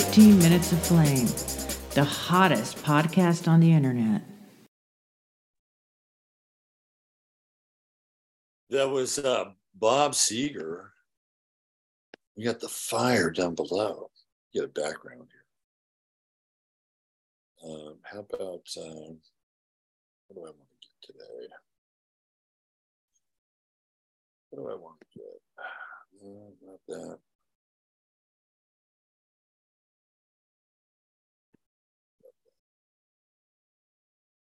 15 Minutes of Flame, the hottest podcast on the internet. That was uh, Bob Seger. We got the fire down below. Get a background here. Um, how about um, what do I want to get today? What do I want to get? No, not that.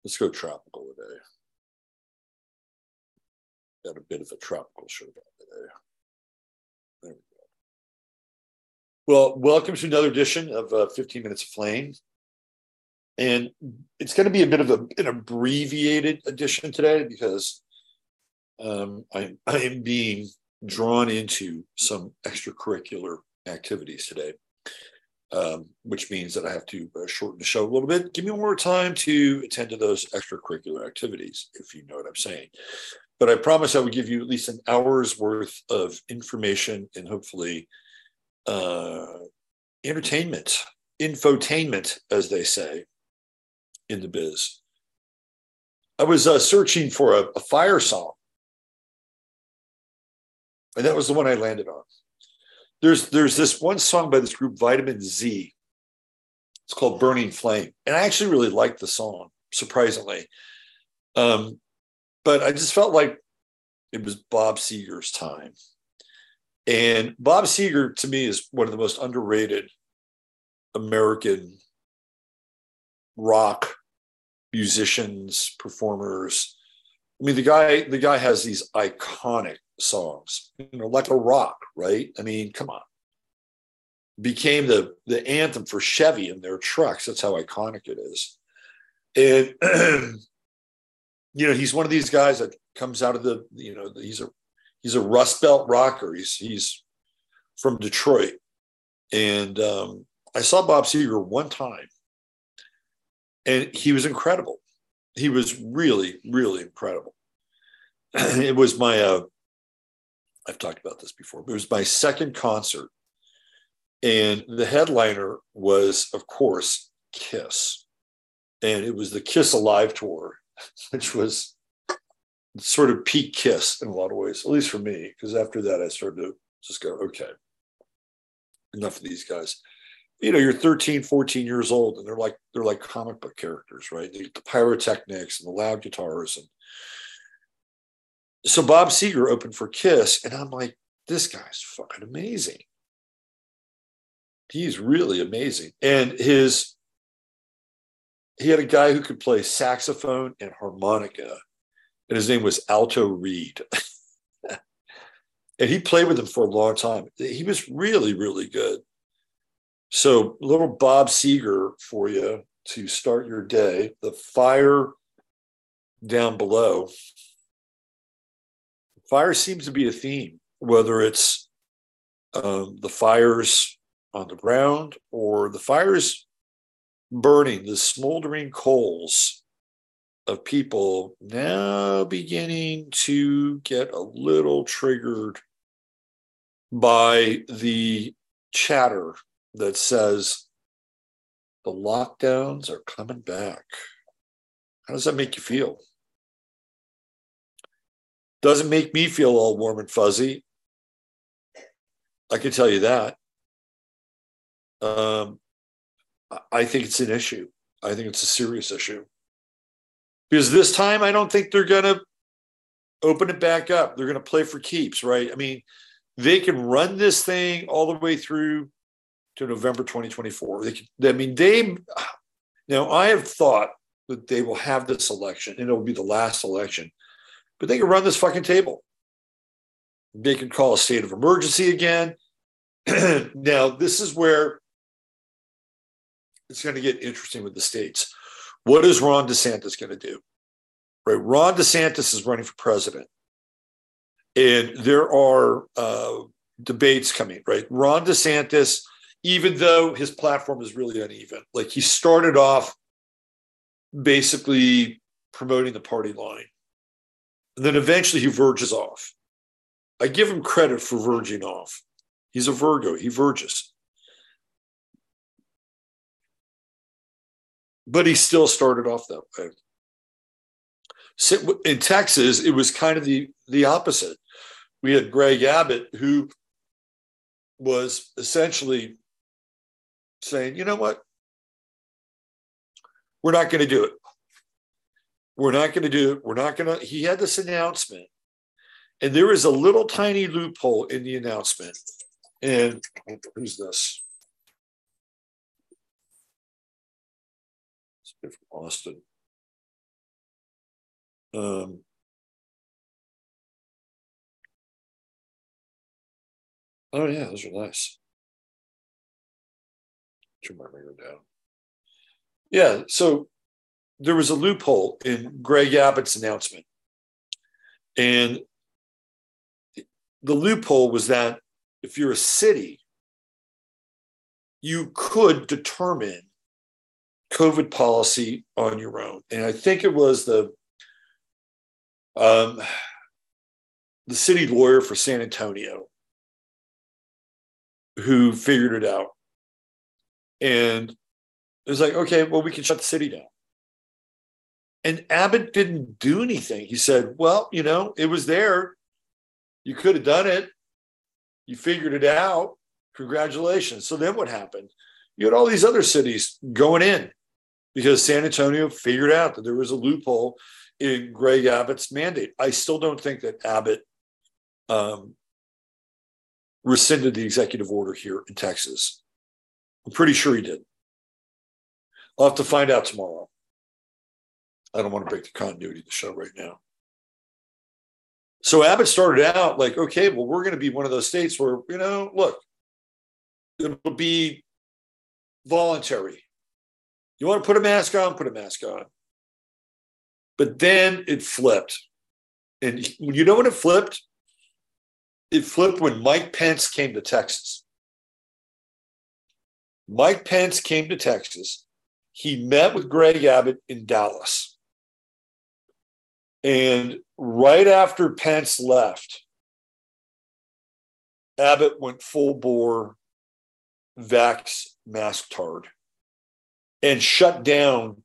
Let's go tropical today. Got a bit of a tropical shirt on today. There we go. Well, welcome to another edition of uh, 15 Minutes of Flame. And it's going to be a bit of a, an abbreviated edition today because um, I, I am being drawn into some extracurricular activities today um, which means that I have to uh, shorten the show a little bit. Give me more time to attend to those extracurricular activities, if you know what I'm saying. But I promise I will give you at least an hour's worth of information and hopefully uh, entertainment, infotainment, as they say in the biz. I was uh, searching for a, a fire song, and that was the one I landed on there's there's this one song by this group Vitamin Z. It's called Burning Flame, and I actually really liked the song, surprisingly. Um, but I just felt like it was Bob Seger's time, and Bob Seger to me is one of the most underrated American rock musicians, performers. I mean, the guy the guy has these iconic songs, you know, like a rock, right? I mean, come on. Became the the anthem for Chevy and their trucks. That's how iconic it is. And you know, he's one of these guys that comes out of the, you know, he's a he's a Rust Belt rocker. He's he's from Detroit. And um, I saw Bob Seger one time, and he was incredible. He was really, really incredible. it was my uh, I've talked about this before, but it was my second concert. And the headliner was, of course, Kiss. And it was the Kiss Alive tour, which was sort of peak Kiss in a lot of ways, at least for me, because after that I started to just go, okay, enough of these guys. You know, you're 13, 14 years old, and they're like they're like comic book characters, right? The pyrotechnics and the loud guitars and so Bob Seger opened for Kiss, and I'm like, this guy's fucking amazing. He's really amazing. And his he had a guy who could play saxophone and harmonica, and his name was Alto Reed. and he played with him for a long time. He was really, really good. So, little Bob Seger for you to start your day. The fire down below fire seems to be a theme, whether it's um, the fires on the ground or the fires burning, the smoldering coals of people now beginning to get a little triggered by the chatter that says the lockdowns are coming back. How does that make you feel? Doesn't make me feel all warm and fuzzy. I can tell you that. Um, I think it's an issue. I think it's a serious issue. Because this time, I don't think they're going to open it back up. They're going to play for keeps, right? I mean, they can run this thing all the way through to November 2024. They can, I mean, they now I have thought that they will have this election and it will be the last election, but they can run this fucking table. They can call a state of emergency again. now, this is where it's going to get interesting with the states. What is Ron DeSantis going to do? Right, Ron DeSantis is running for president, and there are uh, debates coming. Right, Ron DeSantis, even though his platform is really uneven, like he started off basically promoting the party line, then eventually he verges off. I give him credit for verging off. He's a Virgo. He verges. but he still started off that way. In Texas, it was kind of the, the opposite. We had Greg Abbott, who was essentially saying, you know what? We're not going to do it. We're not going to do it. We're not going to. He had this announcement, and there is a little tiny loophole in the announcement. And who's this? from Austin. Um, oh yeah, those are nice. Turn my ringer down. Yeah, so there was a loophole in Greg Abbott's announcement. And the loophole was that if you're a city, you could determine COVID policy on your own. And I think it was the um, the city lawyer for San Antonio who figured it out. And it was like, okay, well, we can shut the city down. And Abbott didn't do anything. He said, well, you know, it was there. You could have done it. You figured it out. Congratulations. So then what happened? You had all these other cities going in because San Antonio figured out that there was a loophole in Greg Abbott's mandate. I still don't think that Abbott um, rescinded the executive order here in Texas. I'm pretty sure he did. I'll have to find out tomorrow. I don't want to break the continuity of the show right now. So Abbott started out like, okay, well, we're going to be one of those states where, you know, look, it'll be voluntary. You want to put a mask on? Put a mask on. But then it flipped. And you know when it flipped? It flipped when Mike Pence came to Texas. Mike Pence came to Texas. He met with Greg Abbott in Dallas. And right after Pence left, Abbott went full bore vax mask tard and shut down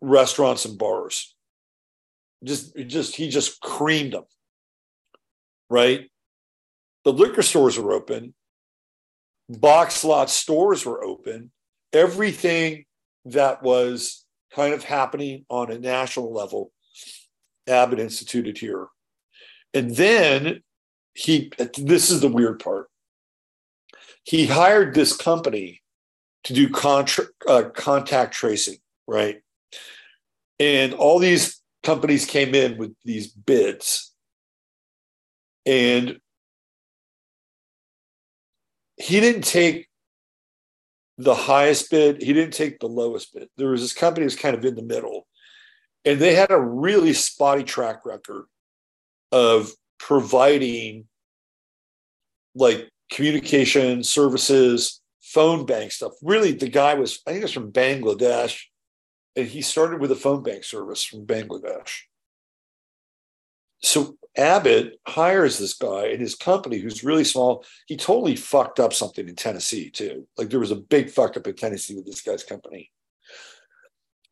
restaurants and bars. Just, just he just creamed them. Right. The liquor stores were open. Box lot stores were open. Everything that was kind of happening on a national level, Abbott instituted here. And then he, this is the weird part. He hired this company to do contra- uh, contact tracing, right? And all these companies came in with these bids. And he didn't take the highest bid, he didn't take the lowest bid. There was this company that was kind of in the middle. And they had a really spotty track record of providing like communication services phone bank stuff. Really, the guy was, I think it was from Bangladesh, and he started with a phone bank service from Bangladesh. So Abbott hires this guy in his company who's really small. He totally fucked up something in Tennessee, too. Like there was a big fuck up in Tennessee with this guy's company.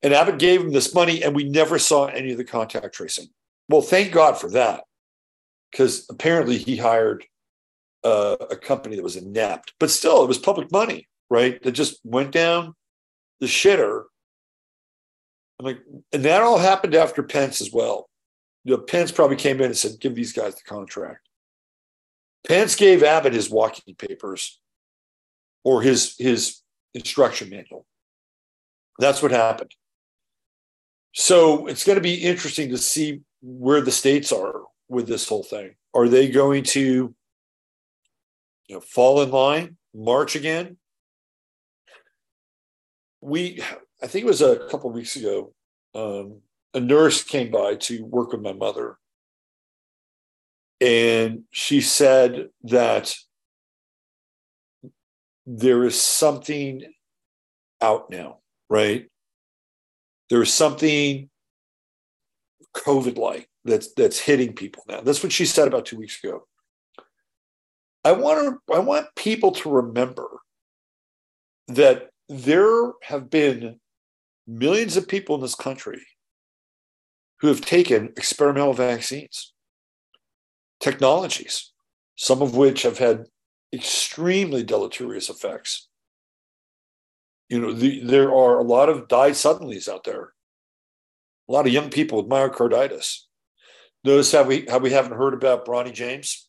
And Abbott gave him this money, and we never saw any of the contact tracing. Well, thank God for that, because apparently he hired uh, a company that was inept, but still, it was public money, right? That just went down the shitter. I'm like, and that all happened after Pence as well. You know, Pence probably came in and said, "Give these guys the contract." Pence gave Abbott his walking papers or his his instruction manual. That's what happened. So it's going to be interesting to see where the states are with this whole thing. Are they going to you know, fall in line, march again? We, I think it was a couple weeks ago, um, a nurse came by to work with my mother. And she said that there is something out now, right? There is something COVID like that's that's hitting people now. That's what she said about two weeks ago. I want to I want people to remember that there have been millions of people in this country who have taken experimental vaccines, technologies, some of which have had extremely deleterious effects. You know, the, there are a lot of die suddenlies out there. A lot of young people with myocarditis. Notice how we how we haven't heard about Bronny James.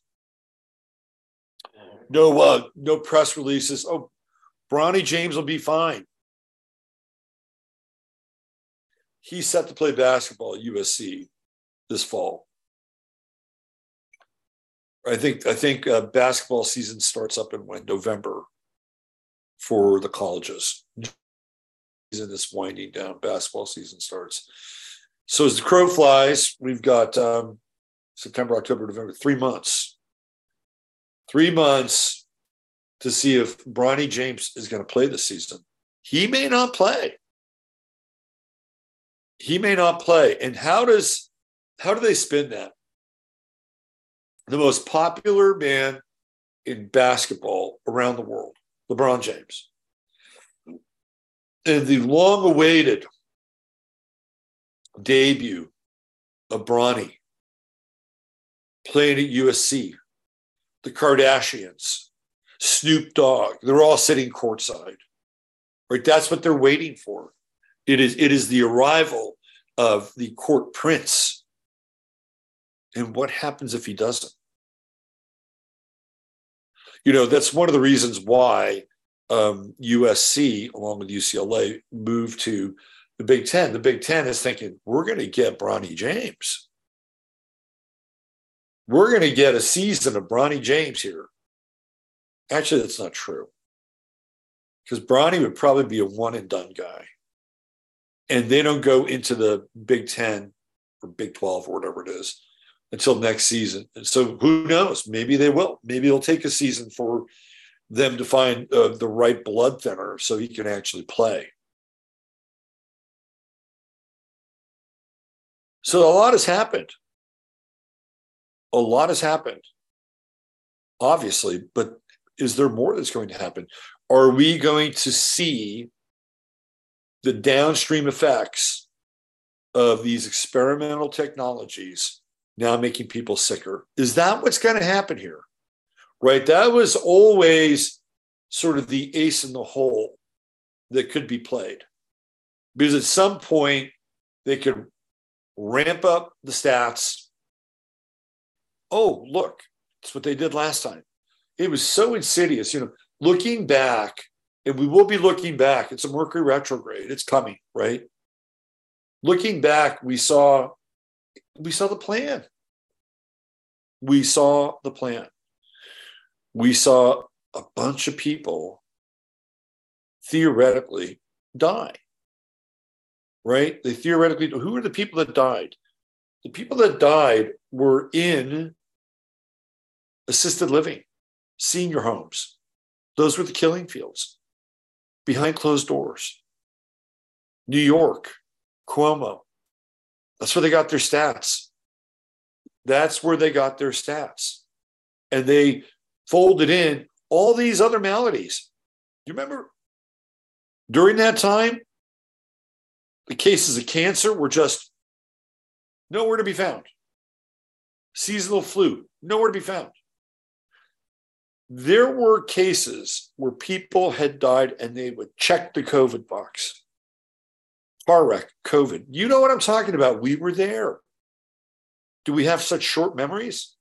No, uh, no press releases. Oh, Bronny James will be fine. He's set to play basketball at USC this fall. I think I think uh, basketball season starts up in when November for the colleges. Season is winding down. Basketball season starts. So as the crow flies, we've got um, September, October, November, three months. Three months to see if Bronny James is going to play this season. He may not play. He may not play. And how does how do they spin that? The most popular man in basketball around the world, LeBron James. And the long awaited debut of Bronny playing at USC, the Kardashians, Snoop Dogg, they're all sitting courtside. Right? That's what they're waiting for. It is, it is the arrival of the court prince. And what happens if he doesn't? You know, that's one of the reasons why um, USC, along with UCLA, moved to the Big Ten. The Big Ten is thinking, we're going to get Bronny James. We're going to get a season of Bronny James here. Actually, that's not true. Because Bronny would probably be a one and done guy. And they don't go into the Big Ten or Big 12 or whatever it is until next season. And so who knows? Maybe they will. Maybe it'll take a season for them to find uh, the right blood thinner so he can actually play. So a lot has happened. A lot has happened, obviously, but is there more that's going to happen? Are we going to see the downstream effects of these experimental technologies now making people sicker? Is that what's going to happen here? Right? That was always sort of the ace in the hole that could be played. Because at some point, they could ramp up the stats. Oh, look, it's what they did last time. It was so insidious. You know, looking back, and we will be looking back, it's a Mercury retrograde, it's coming, right? Looking back, we saw we saw the plan. We saw the plan. We saw a bunch of people theoretically die right? They theoretically, who are the people that died? The people that died were in assisted living, senior homes. Those were the killing fields behind closed doors. New York, Cuomo. That's where they got their stats. That's where they got their stats. And they folded in all these other maladies. You remember during that time, the cases of cancer were just nowhere to be found. Seasonal flu, nowhere to be found. There were cases where people had died and they would check the COVID box. Car wreck, COVID. You know what I'm talking about. We were there. Do we have such short memories?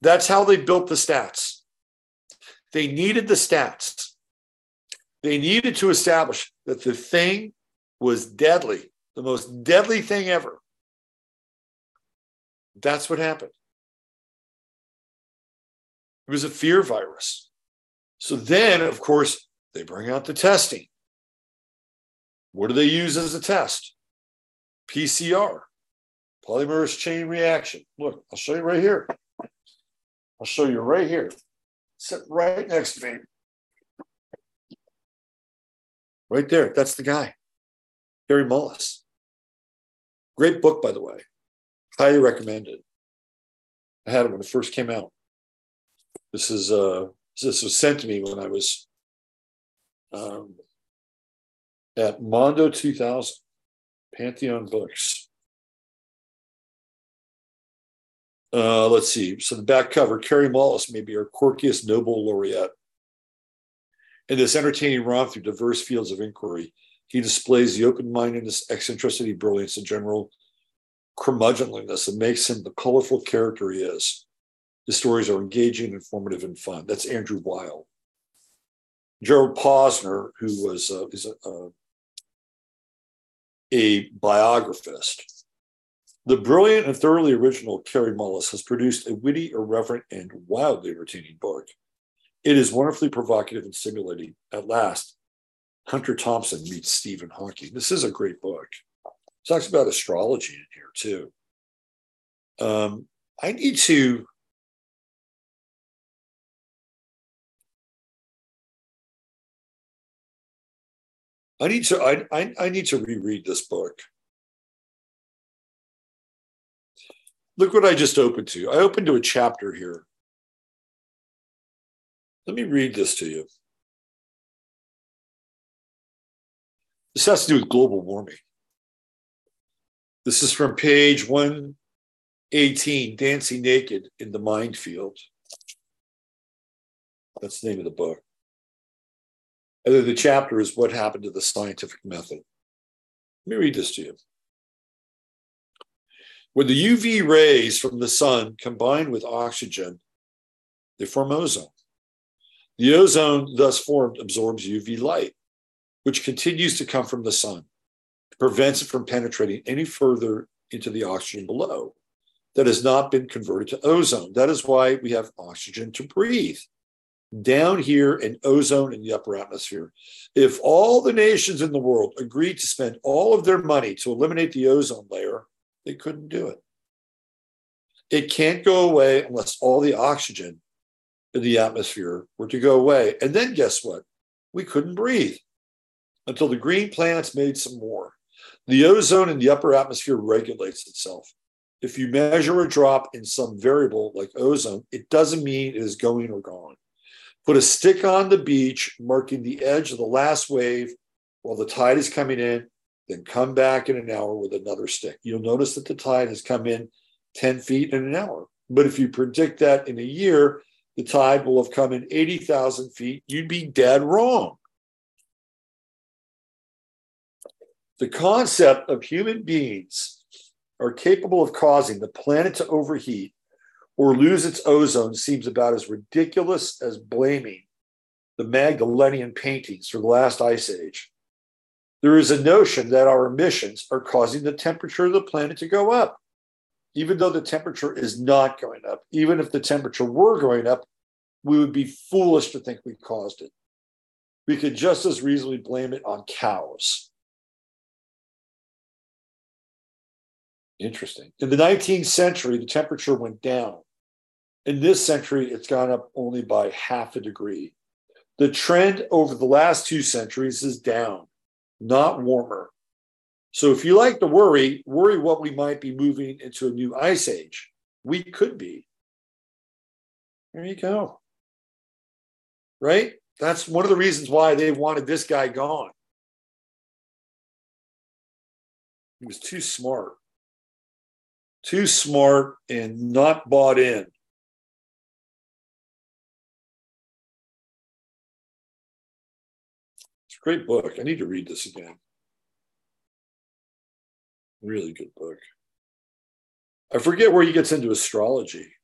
That's how they built the stats. They needed the stats. They needed to establish that the thing was deadly, the most deadly thing ever. That's what happened. It was a fear virus. So then, of course, they bring out the testing. What do they use as a test? PCR, polymerase chain reaction. Look, I'll show you right here. I'll show you right here. Sit right next to me. Right there. That's the guy. Kary Mullis. Great book, by the way. Highly recommended. I had it when it first came out. This is uh this was sent to me when I was um, at Mondo 2000, Pantheon Books. Uh, let's see. So the back cover, Kary Mullis may be our quirkiest Nobel laureate. In this entertaining romp through diverse fields of inquiry, he displays the open-mindedness, eccentricity, brilliance, and general curmudgeonliness that makes him the colorful character he is. The stories are engaging, informative, and fun. That's Andrew Weil. Gerald Posner, who was uh, is a, uh, a biographist, the brilliant and thoroughly original Kary Mullis has produced a witty, irreverent, and wildly entertaining book. It is wonderfully provocative and stimulating. At last, Hunter Thompson meets Stephen Hawking. This is a great book. It talks about astrology in here too. Um, I need to. I need to. I, I, I need to reread this book. Look what I just opened to. I opened to a chapter here. Let me read this to you. This has to do with global warming. This is from page 118 Dancing Naked in the Mind Field. That's the name of the book. And then the chapter is What Happened to the Scientific Method. Let me read this to you. When the UV rays from the sun combine with oxygen, they form ozone. The ozone thus formed absorbs UV light, which continues to come from the sun, prevents it from penetrating any further into the oxygen below that has not been converted to ozone. That is why we have oxygen to breathe. Down here in ozone in the upper atmosphere. If all the nations in the world agreed to spend all of their money to eliminate the ozone layer, they couldn't do it. It can't go away unless all the oxygen in the atmosphere were to go away. And then guess what? We couldn't breathe until the green planets made some more. The ozone in the upper atmosphere regulates itself. If you measure a drop in some variable like ozone, it doesn't mean it is going or gone. Put a stick on the beach, marking the edge of the last wave while the tide is coming in, then come back in an hour with another stick. You'll notice that the tide has come in 10 feet in an hour. But if you predict that in a year, the tide will have come in 80,000 feet, you'd be dead wrong. The concept of human beings are capable of causing the planet to overheat or lose its ozone seems about as ridiculous as blaming the Magdalenian paintings for the last ice age there is a notion that our emissions are causing the temperature of the planet to go up, even though the temperature is not going up. Even if the temperature were going up, we would be foolish to think we caused it. We could just as reasonably blame it on cows. Interesting. In the 19th century, the temperature went down. In this century, it's gone up only by half a degree. The trend over the last two centuries is down not warmer. So if you like to worry, worry what we might be moving into a new ice age. We could be. There you go. Right? That's one of the reasons why they wanted this guy gone. He was too smart. Too smart and not bought in. Great book. I need to read this again. Really good book. I forget where he gets into astrology.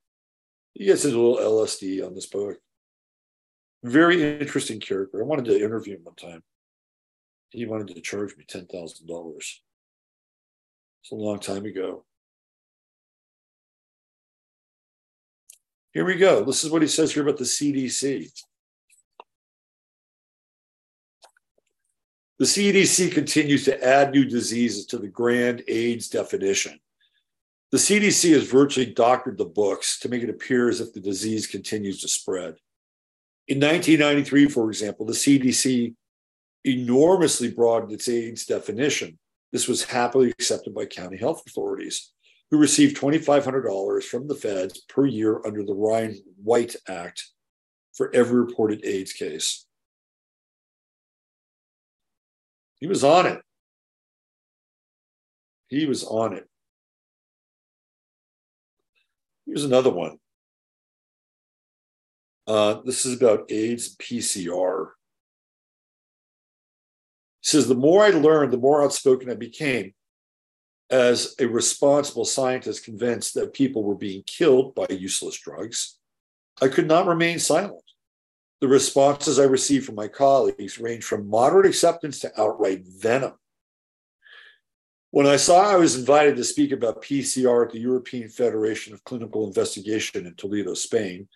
He gets into a little LSD on this book. Very interesting character. I wanted to interview him one time. He wanted to charge me $10,000. It's a long time ago. Here we go. This is what he says here about the CDC. The CDC continues to add new diseases to the grand AIDS definition. The CDC has virtually doctored the books to make it appear as if the disease continues to spread. In 1993, for example, the CDC enormously broadened its AIDS definition. This was happily accepted by county health authorities, who received $2,500 from the feds per year under the Ryan White Act for every reported AIDS case. He was on it. He was on it. Here's another one. Uh, this is about AIDS PCR. He says, the more I learned, the more outspoken I became as a responsible scientist convinced that people were being killed by useless drugs. I could not remain silent. The responses I received from my colleagues range from moderate acceptance to outright venom. When I saw I was invited to speak about PCR at the European Federation of Clinical Investigation in Toledo, Spain,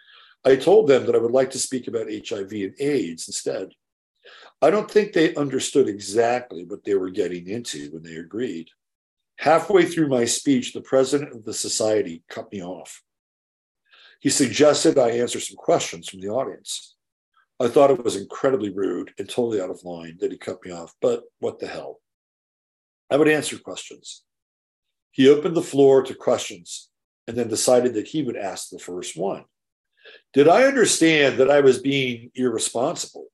I told them that I would like to speak about HIV and AIDS instead. I don't think they understood exactly what they were getting into when they agreed. Halfway through my speech, the president of the society cut me off. He suggested I answer some questions from the audience. I thought it was incredibly rude and totally out of line that he cut me off, but what the hell? I would answer questions. He opened the floor to questions and then decided that he would ask the first one. Did I understand that I was being irresponsible?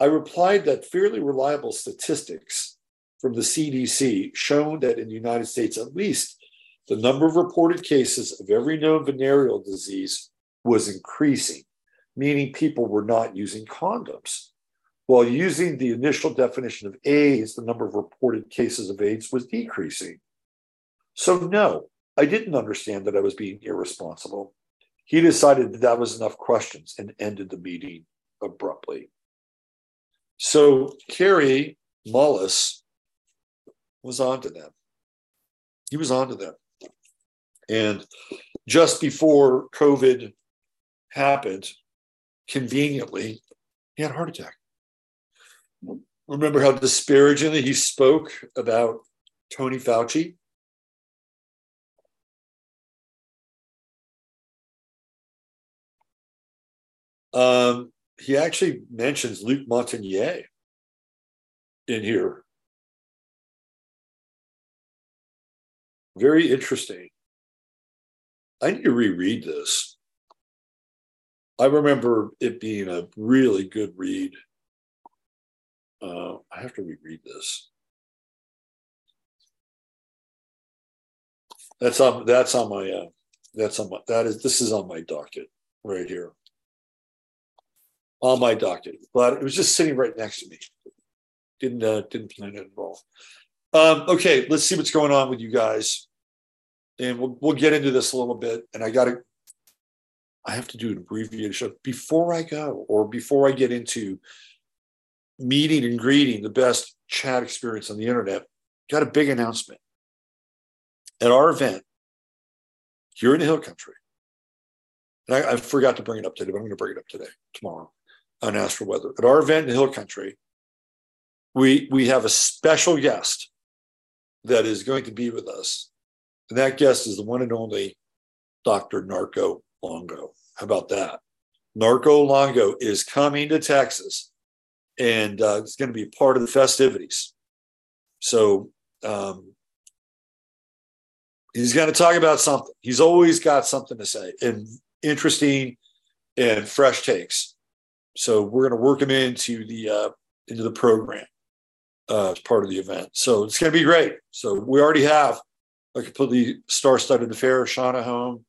I replied that fairly reliable statistics from the CDC shown that in the United States, at least, the number of reported cases of every known venereal disease was increasing, meaning people were not using condoms. While using the initial definition of AIDS, the number of reported cases of AIDS was decreasing. So, no, I didn't understand that I was being irresponsible. He decided that that was enough questions and ended the meeting abruptly. So Kary Mullis was on to them. He was on to them. And just before COVID happened, conveniently, he had a heart attack. Remember how disparagingly he spoke about Tony Fauci? Um, he actually mentions Luc Montagnier in here. Very interesting. I need to reread this. I remember it being a really good read. Uh, I have to reread this. That's on. That's on my. Uh, that's on my. That is. This is on my docket right here on my docket. But it was just sitting right next to me. Didn't uh, didn't plan it at all. Um, okay, let's see what's going on with you guys, and we'll we'll get into this a little bit. And I got to, I have to do an abbreviated show before I go, or before I get into meeting and greeting the best chat experience on the internet. Got a big announcement at our event here in the Hill Country. And I, I forgot to bring it up today, but I'm going to bring it up today, tomorrow on Astro Weather. At our event in the Hill Country, we we have a special guest that is going to be with us. And that guest is the one and only Dr. Marco Longo. How about that? Marco Longo is coming to Texas and uh, it's going to be part of the festivities. So um, he's going to talk about something. He's always got something to say and interesting and fresh takes. So we're going to work him into the uh, into the program uh, as part of the event. So it's going to be great. So we already have a completely star-studded affair. Shauna home.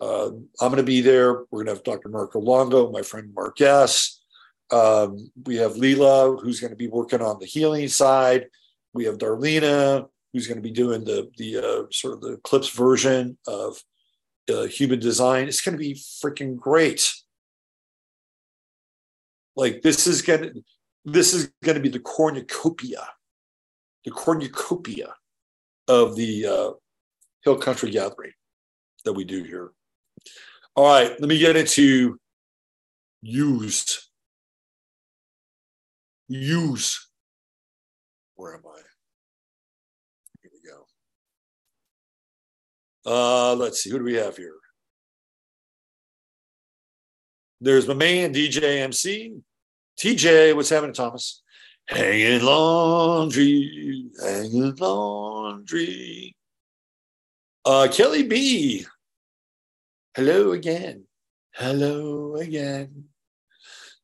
Uh, I'm going to be there. We're going to have Dr. Marco Longo, my friend Mark S. Um, we have Leela, who's going to be working on the healing side. We have Darlena, who's going to be doing the the uh, sort of the clips version of uh, human design. It's going to be freaking great. Like this is going to this is going to be the cornucopia, the cornucopia of the uh, Hill Country Gathering that we do here. All right, let me get into used. Use. Where am I? Here we go. Uh, let's see, who do we have here? There's my man, DJ MC. TJ, what's happening, Thomas? Hanging laundry, hanging laundry. Uh, Kelly B. Hello again. Hello again.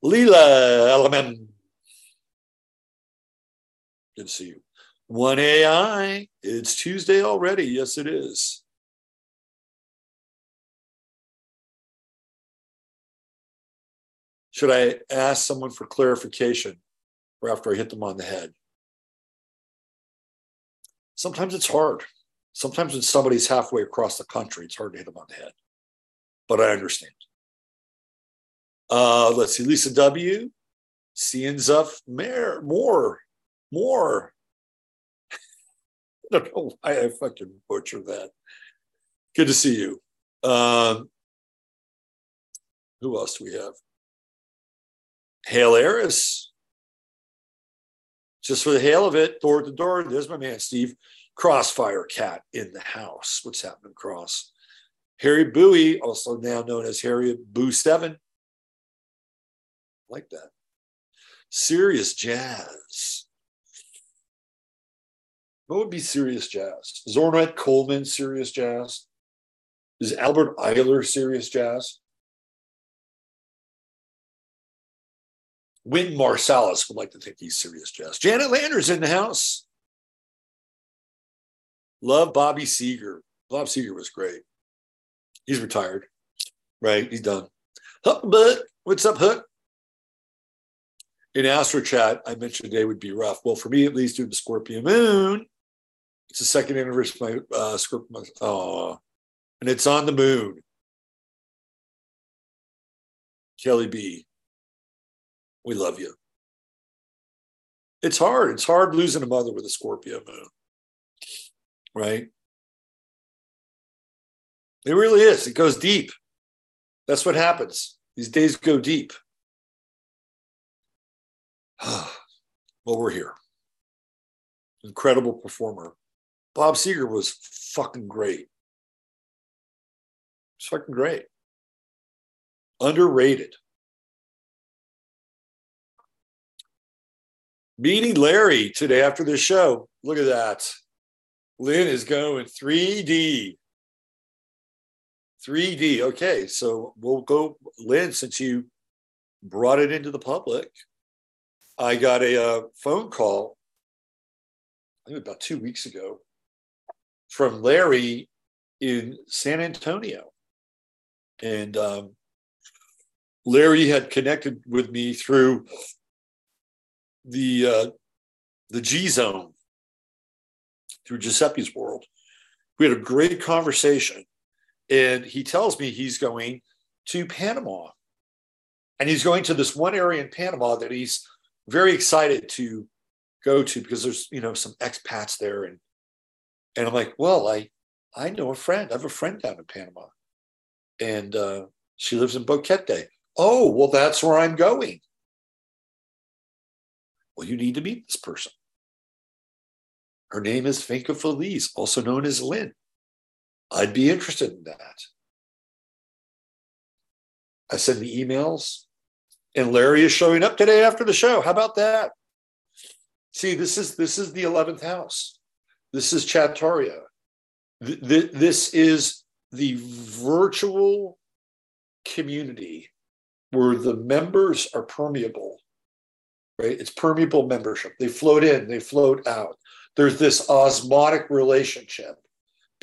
Leela LMM. Good to see you. One AI. It's Tuesday already. Yes, it is. Should I ask someone for clarification or after I hit them on the head? Sometimes it's hard. Sometimes when somebody's halfway across the country, it's hard to hit them on the head. But I understand. Uh, let's see, Lisa W. Seeing Zuff Mayor, more, more. I don't know why I fucking butchered that. Good to see you. Um, who else do we have? Hail Eris. Just for the hail of it, door to door. There's my man, Steve. Crossfire Cat in the house. What's happening, Cross? Harry Bowie, also now known as Harriet Boo Seven. Like that. Serious jazz. What would be serious jazz? Is Ornette Coleman serious jazz? Is Albert Ayler serious jazz? Wynton Marsalis would like to think he's serious jazz. Janet Landers in the house. Love Bobby Seeger. Bob Seger was great. He's retired, right? He's done. Huck Butt, what's up, Hook? In Astro Chat, I mentioned today would be rough. Well, for me at least, due to the Scorpio moon, it's the second anniversary of my uh, Scorpio. Oh, and it's on the moon. Kelly B, we love you. It's hard. It's hard losing a mother with a Scorpio moon, right? It really is. It goes deep. That's what happens. These days go deep. well, we're here. Incredible performer. Bob Seger was fucking great. It's fucking great. Underrated. Meeting Larry today after the show. Look at that. Lynn is going 3D. 3D. Okay, so we'll go, Lynn, since you brought it into the public. I got a uh, phone call, I think about two weeks ago, from Larry in San Antonio. And um, Larry had connected with me through the uh, the G Zone through Giuseppe's World. We had a great conversation, and he tells me he's going to Panama, and he's going to this one area in Panama that he's very excited to go to because there's you know some expats there, and and I'm like, well, I I know a friend. I have a friend down in Panama, and uh, she lives in Boquete. Oh, well, that's where I'm going. Well, you need to meet this person. Her name is Finca Feliz, also known as Lynn. I'd be interested in that. I send the emails, and Larry is showing up today after the show. How about that? See, this is this is the eleventh house. This is Chattaria. Th- th- this is the virtual community where the members are permeable right? It's permeable membership. They float in, they float out. There's this osmotic relationship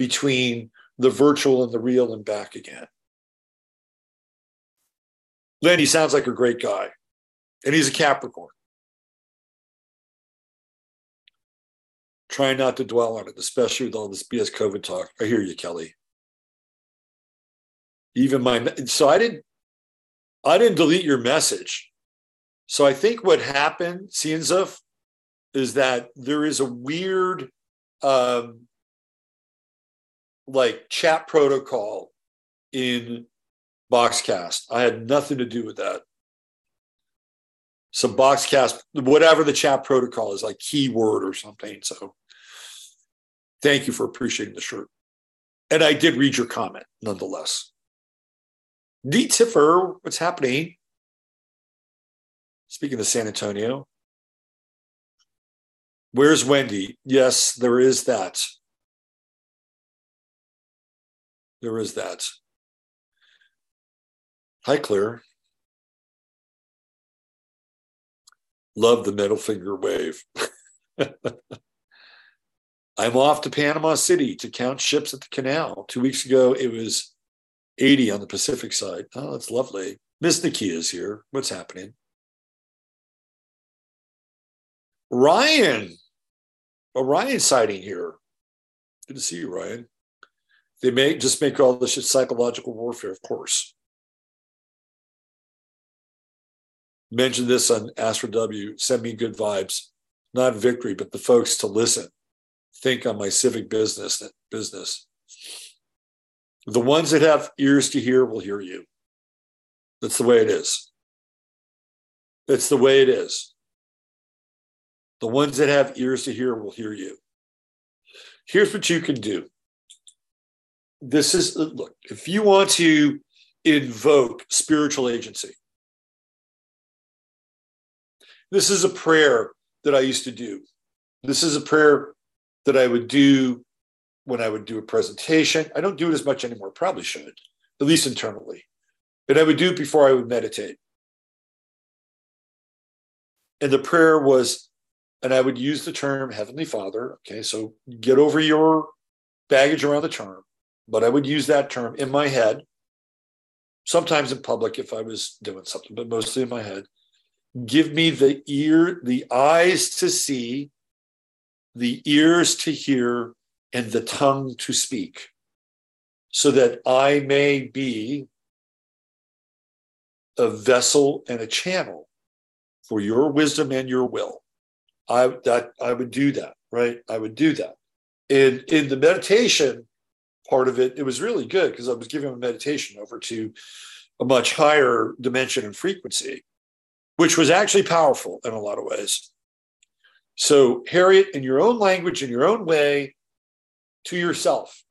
between the virtual and the real and back again. Lenny sounds like a great guy, and he's a Capricorn. Try not to dwell on it, especially with all this BS COVID talk. I hear you, Kelly. even my so I didn't I didn't delete your message. So I think what happened, Cienzuf, is that there is a weird um like chat protocol in Boxcast. I had nothing to do with that. So Boxcast, whatever the chat protocol is, like keyword or something. So thank you for appreciating the shirt. And I did read your comment nonetheless. D Tiffer, what's happening? Speaking of San Antonio, where's Wendy? Yes, there is that. There is that. Hi, Claire. Love the middle finger wave. I'm off to Panama City to count ships at the canal. Two weeks ago, it was 80 on the Pacific side. Oh, that's lovely. Miss Nikia is here. What's happening? Ryan. Oh, Orion sighting here. Good to see you, Ryan. They may just make all this psychological warfare, of course. Mention this on Astro W. Send me good vibes, not victory, but the folks to listen, think on my civic business. Business. The ones that have ears to hear will hear you. That's the way it is. That's the way it is. The ones that have ears to hear will hear you. Here's what you can do. This is, look, if you want to invoke spiritual agency, this is a prayer that I used to do. This is a prayer that I would do when I would do a presentation. I don't do it as much anymore, probably should, at least internally. But I would do it before I would meditate. And the prayer was, and I would use the term Heavenly Father. Okay, so get over your baggage around the term, but I would use that term in my head, sometimes in public if I was doing something, but mostly in my head. Give me the ear, the eyes to see, the ears to hear, and the tongue to speak, so that I may be a vessel and a channel for your wisdom and your will. I that I would do that, right? I would do that. And in the meditation part of it, it was really good because I was giving a meditation over to a much higher dimension and frequency, which was actually powerful in a lot of ways. So, Harriet, in your own language, in your own way, to yourself.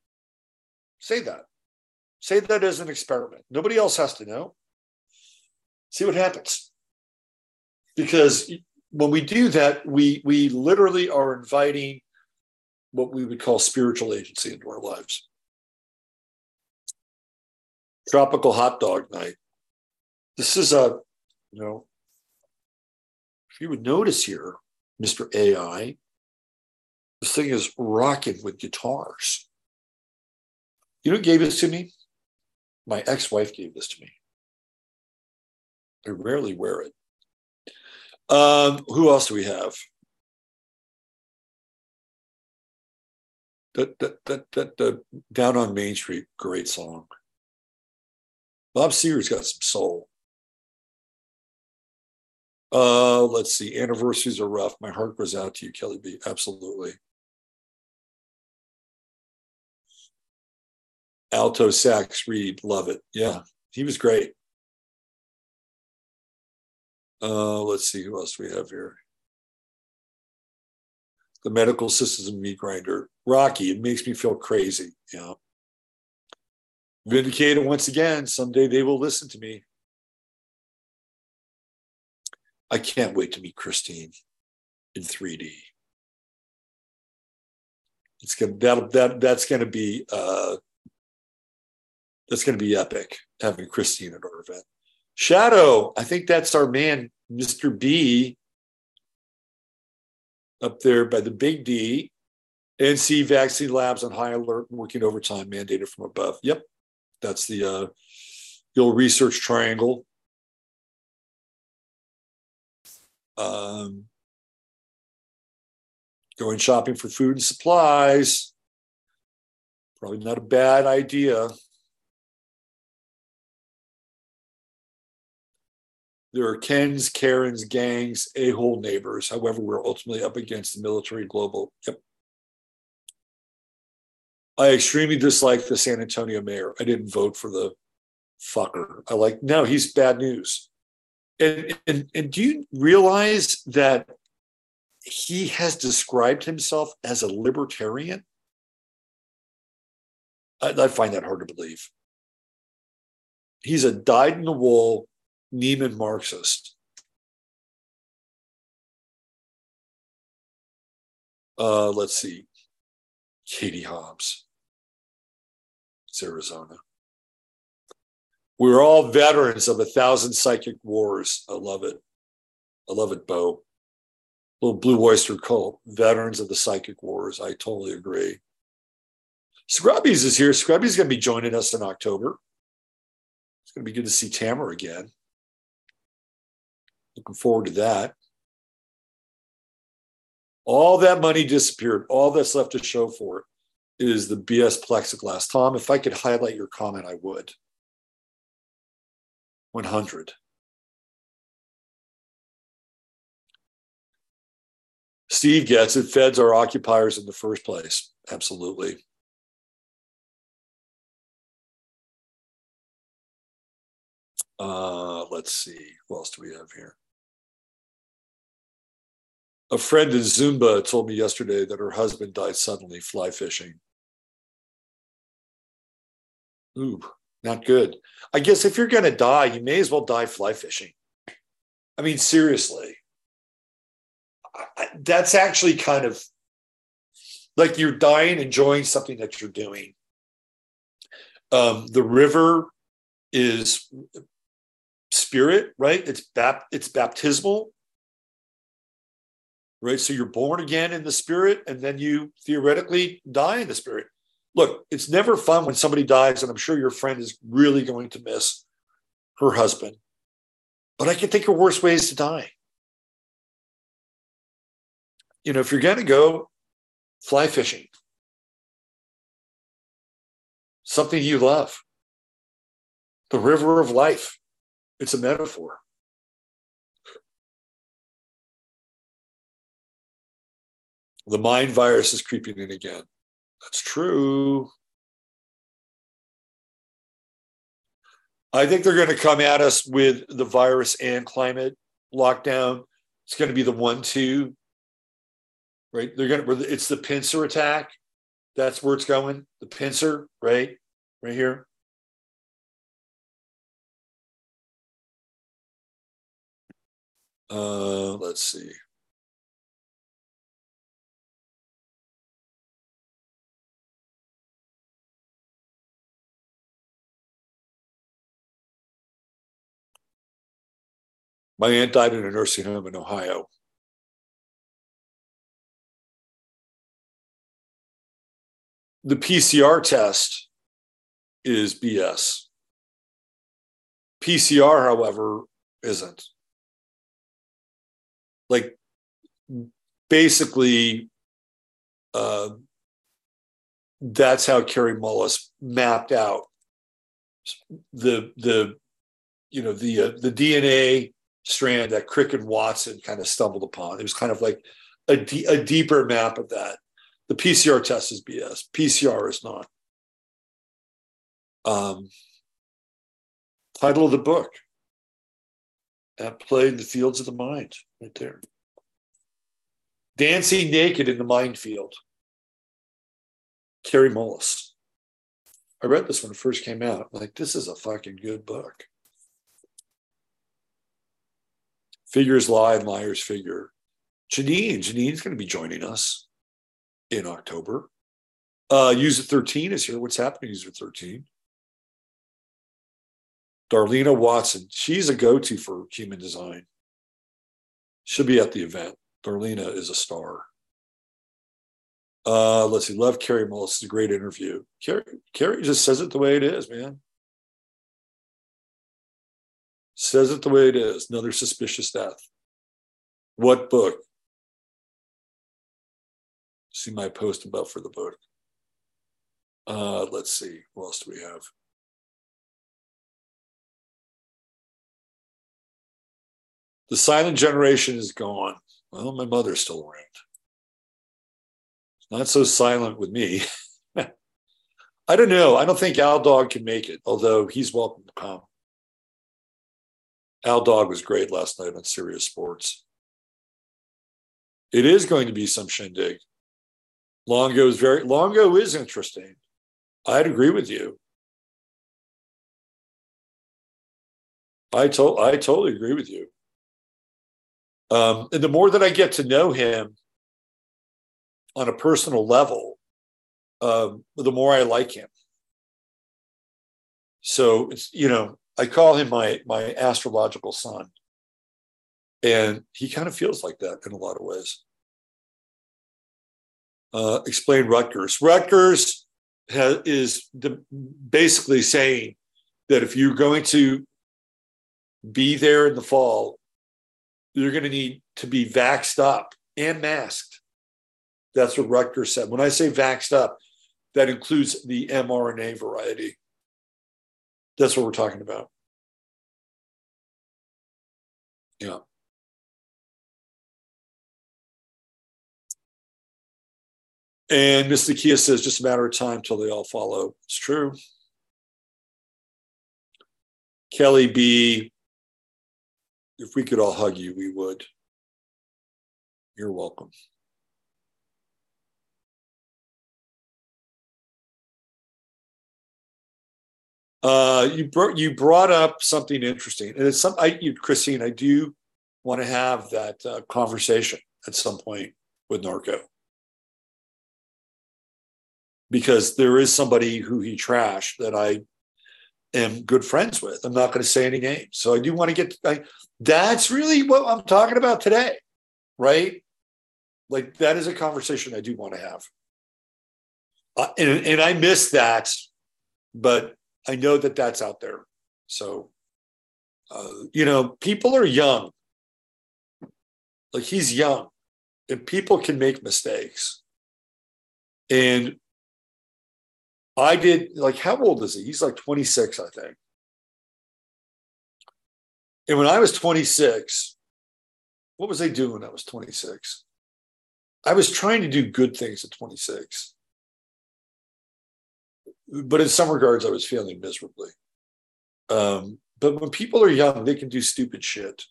Say that. Say that as an experiment. Nobody else has to know. See what happens. Because when we do that, we we literally are inviting what we would call spiritual agency into our lives. Tropical hot dog night. This is a, you know, if you would notice here, Mr. AI, this thing is rocking with guitars. You know who gave this to me? My ex wife gave this to me. I rarely wear it. Um, who else do we have? That, that, that, that, Down on Main Street, great song. Bob Seger's got some soul. Uh, let's see. Anniversaries are rough. My heart goes out to you, Kelly B. Absolutely. alto sax reed love it yeah he was great uh, let's see who else we have here the medical systems and meat grinder rocky it makes me feel crazy yeah vindicated once again someday they will listen to me i can't wait to meet christine in 3d it's gonna that that that's gonna be uh that's to be epic having Christine at our event. Shadow, I think that's our man, Mr. B, up there by the big D. NC Vaccine Labs on high alert, working overtime, mandated from above. Yep, that's the uh, Gill Research Triangle. Um, going shopping for food and supplies. Probably not a bad idea. There are Kens, Karens, gangs, a hole neighbors. However, we're ultimately up against the military global. Yep. I extremely dislike the San Antonio mayor. I didn't vote for the fucker. I like, no, he's bad news. And, and, and do you realize that he has described himself as a libertarian? I, I find that hard to believe. He's a dyed in the wool Neiman Marxist. Uh, let's see. Katie Hobbs. Arizona. We're all veterans of a thousand psychic wars. I love it. I love it, Bo. Little blue oyster cult, veterans of the psychic wars. I totally agree. Scrubbies is here. Scrubbies going to be joining us in October. It's going to be good to see Tamara again. Looking forward to that. All that money disappeared. All that's left to show for it is the BS plexiglass. Tom, if I could highlight your comment, I would. 100. Steve gets it. Feds are occupiers in the first place. Absolutely. Uh, let's see. What else do we have here? A friend in Zumba told me yesterday that her husband died suddenly fly fishing. Ooh, not good. I guess if you're going to die, you may as well die fly fishing. I mean, seriously. I, that's actually kind of like you're dying enjoying something that you're doing. Um, the river is spirit, right? It's bap- it's baptismal right? So you're born again in the spirit, and then you theoretically die in the spirit. Look, it's never fun when somebody dies, and I'm sure your friend is really going to miss her husband. But I can think of worse ways to die. You know, if you're going to go fly fishing, something you love, the river of life, it's a metaphor. The mind virus is creeping in again. That's true. I think they're going to come at us with the virus and climate lockdown. It's going to be the one two, right? They're going to. It's the pincer attack. That's where it's going. The pincer, right, right here. Uh, let's see. My aunt died in a nursing home in Ohio. The PCR test is BS. PCR, however, isn't. Like, basically, uh, that's how Kary Mullis mapped out the the you know the uh, the DNA strand that Crick and Watson kind of stumbled upon. It was kind of like a, d- a deeper map of that. The PCR test is BS. PCR is not. Um, title of the book at play in the fields of the mind, right there. Dancing naked in the minefield. Kary Mullis. I read this when it first came out. like, this is a fucking good book. Figures lie and liars figure. Janine, Janine's going to be joining us in October. Uh, User 13 is here. What's happening, User 13? Darlena Watson, she's a go to for human design. She'll be at the event. Darlena is a star. Uh, let's see. Love Kary Mullis. It's a great interview. Carrie, Kary just says it the way it is, man. Says it the way it is. Another suspicious death. What book? See my post about for the book. Uh, let's see. What else do we have? The silent generation is gone. Well, my mother's still around. Not so silent with me. I don't know. I don't think Al Dog can make it, although he's welcome to come. Al Dog was great last night on Sirius Sports. It is going to be some shindig. Longo is very Longo is interesting. I'd agree with you. I told I totally agree with you. Um, and the more that I get to know him on a personal level, um, the more I like him. So it's you know I call him my my astrological son, and he kind of feels like that in a lot of ways. Uh, explain Rutgers. Rutgers is the, basically saying that if you're going to be there in the fall, you're going to need to be vaxxed up and masked. That's what Rutgers said. When I say vaxxed up, that includes the mRNA variety. That's what we're talking about. Yeah. And Miss Nakia says, just a matter of time till they all follow. It's true. Kelly B, if we could all hug you, we would. You're welcome. Uh, you brought you brought up something interesting, and it's some. I, you, Christine, I do want to have that uh, conversation at some point with Marco because there is somebody who he trashed that I am good friends with. I'm not going to say any names, so I do want to get. I, that's really what I'm talking about today, right? Like that is a conversation I do want to have, uh, and and I miss that, but I know that that's out there. So, uh, you know, people are young. Like he's young, and people can make mistakes. And I did, like, how old is he? He's like 26, I think. And when I was 26, what was I doing when I was 26? I was trying to do good things at 26 but in some regards, I was failing miserably. Um, but when people are young, they can do stupid shit.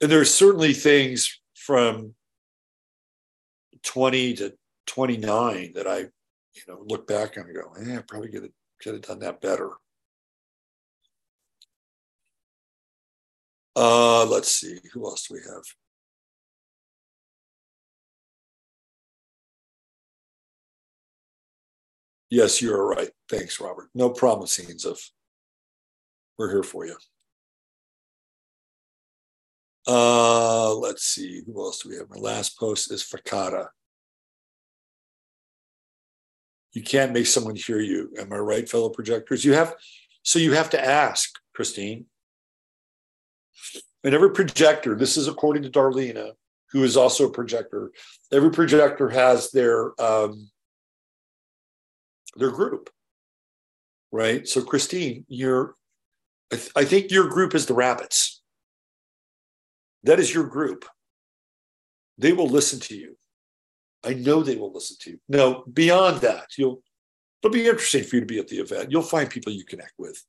And there are certainly things from 20 to 29 that I, you know, look back and go, eh, I probably could have, could have done that better. Uh, let's see, who else do we have? Yes, you're right. Thanks, Robert. No promisings of we're here for you. Uh, let's see. Who else do we have? My last post is Fakata. You can't make someone hear you. Am I right, fellow projectors? You have so you have to ask, Christine. And every projector, this is according to Darlena, who is also a projector. Every projector has their um, their group, right? So, Christine, you're, I, th- I think your group is the rabbits. That is your group. They will listen to you. I know they will listen to you. No, beyond that, you'll it'll be interesting for you to be at the event. You'll find people you connect with.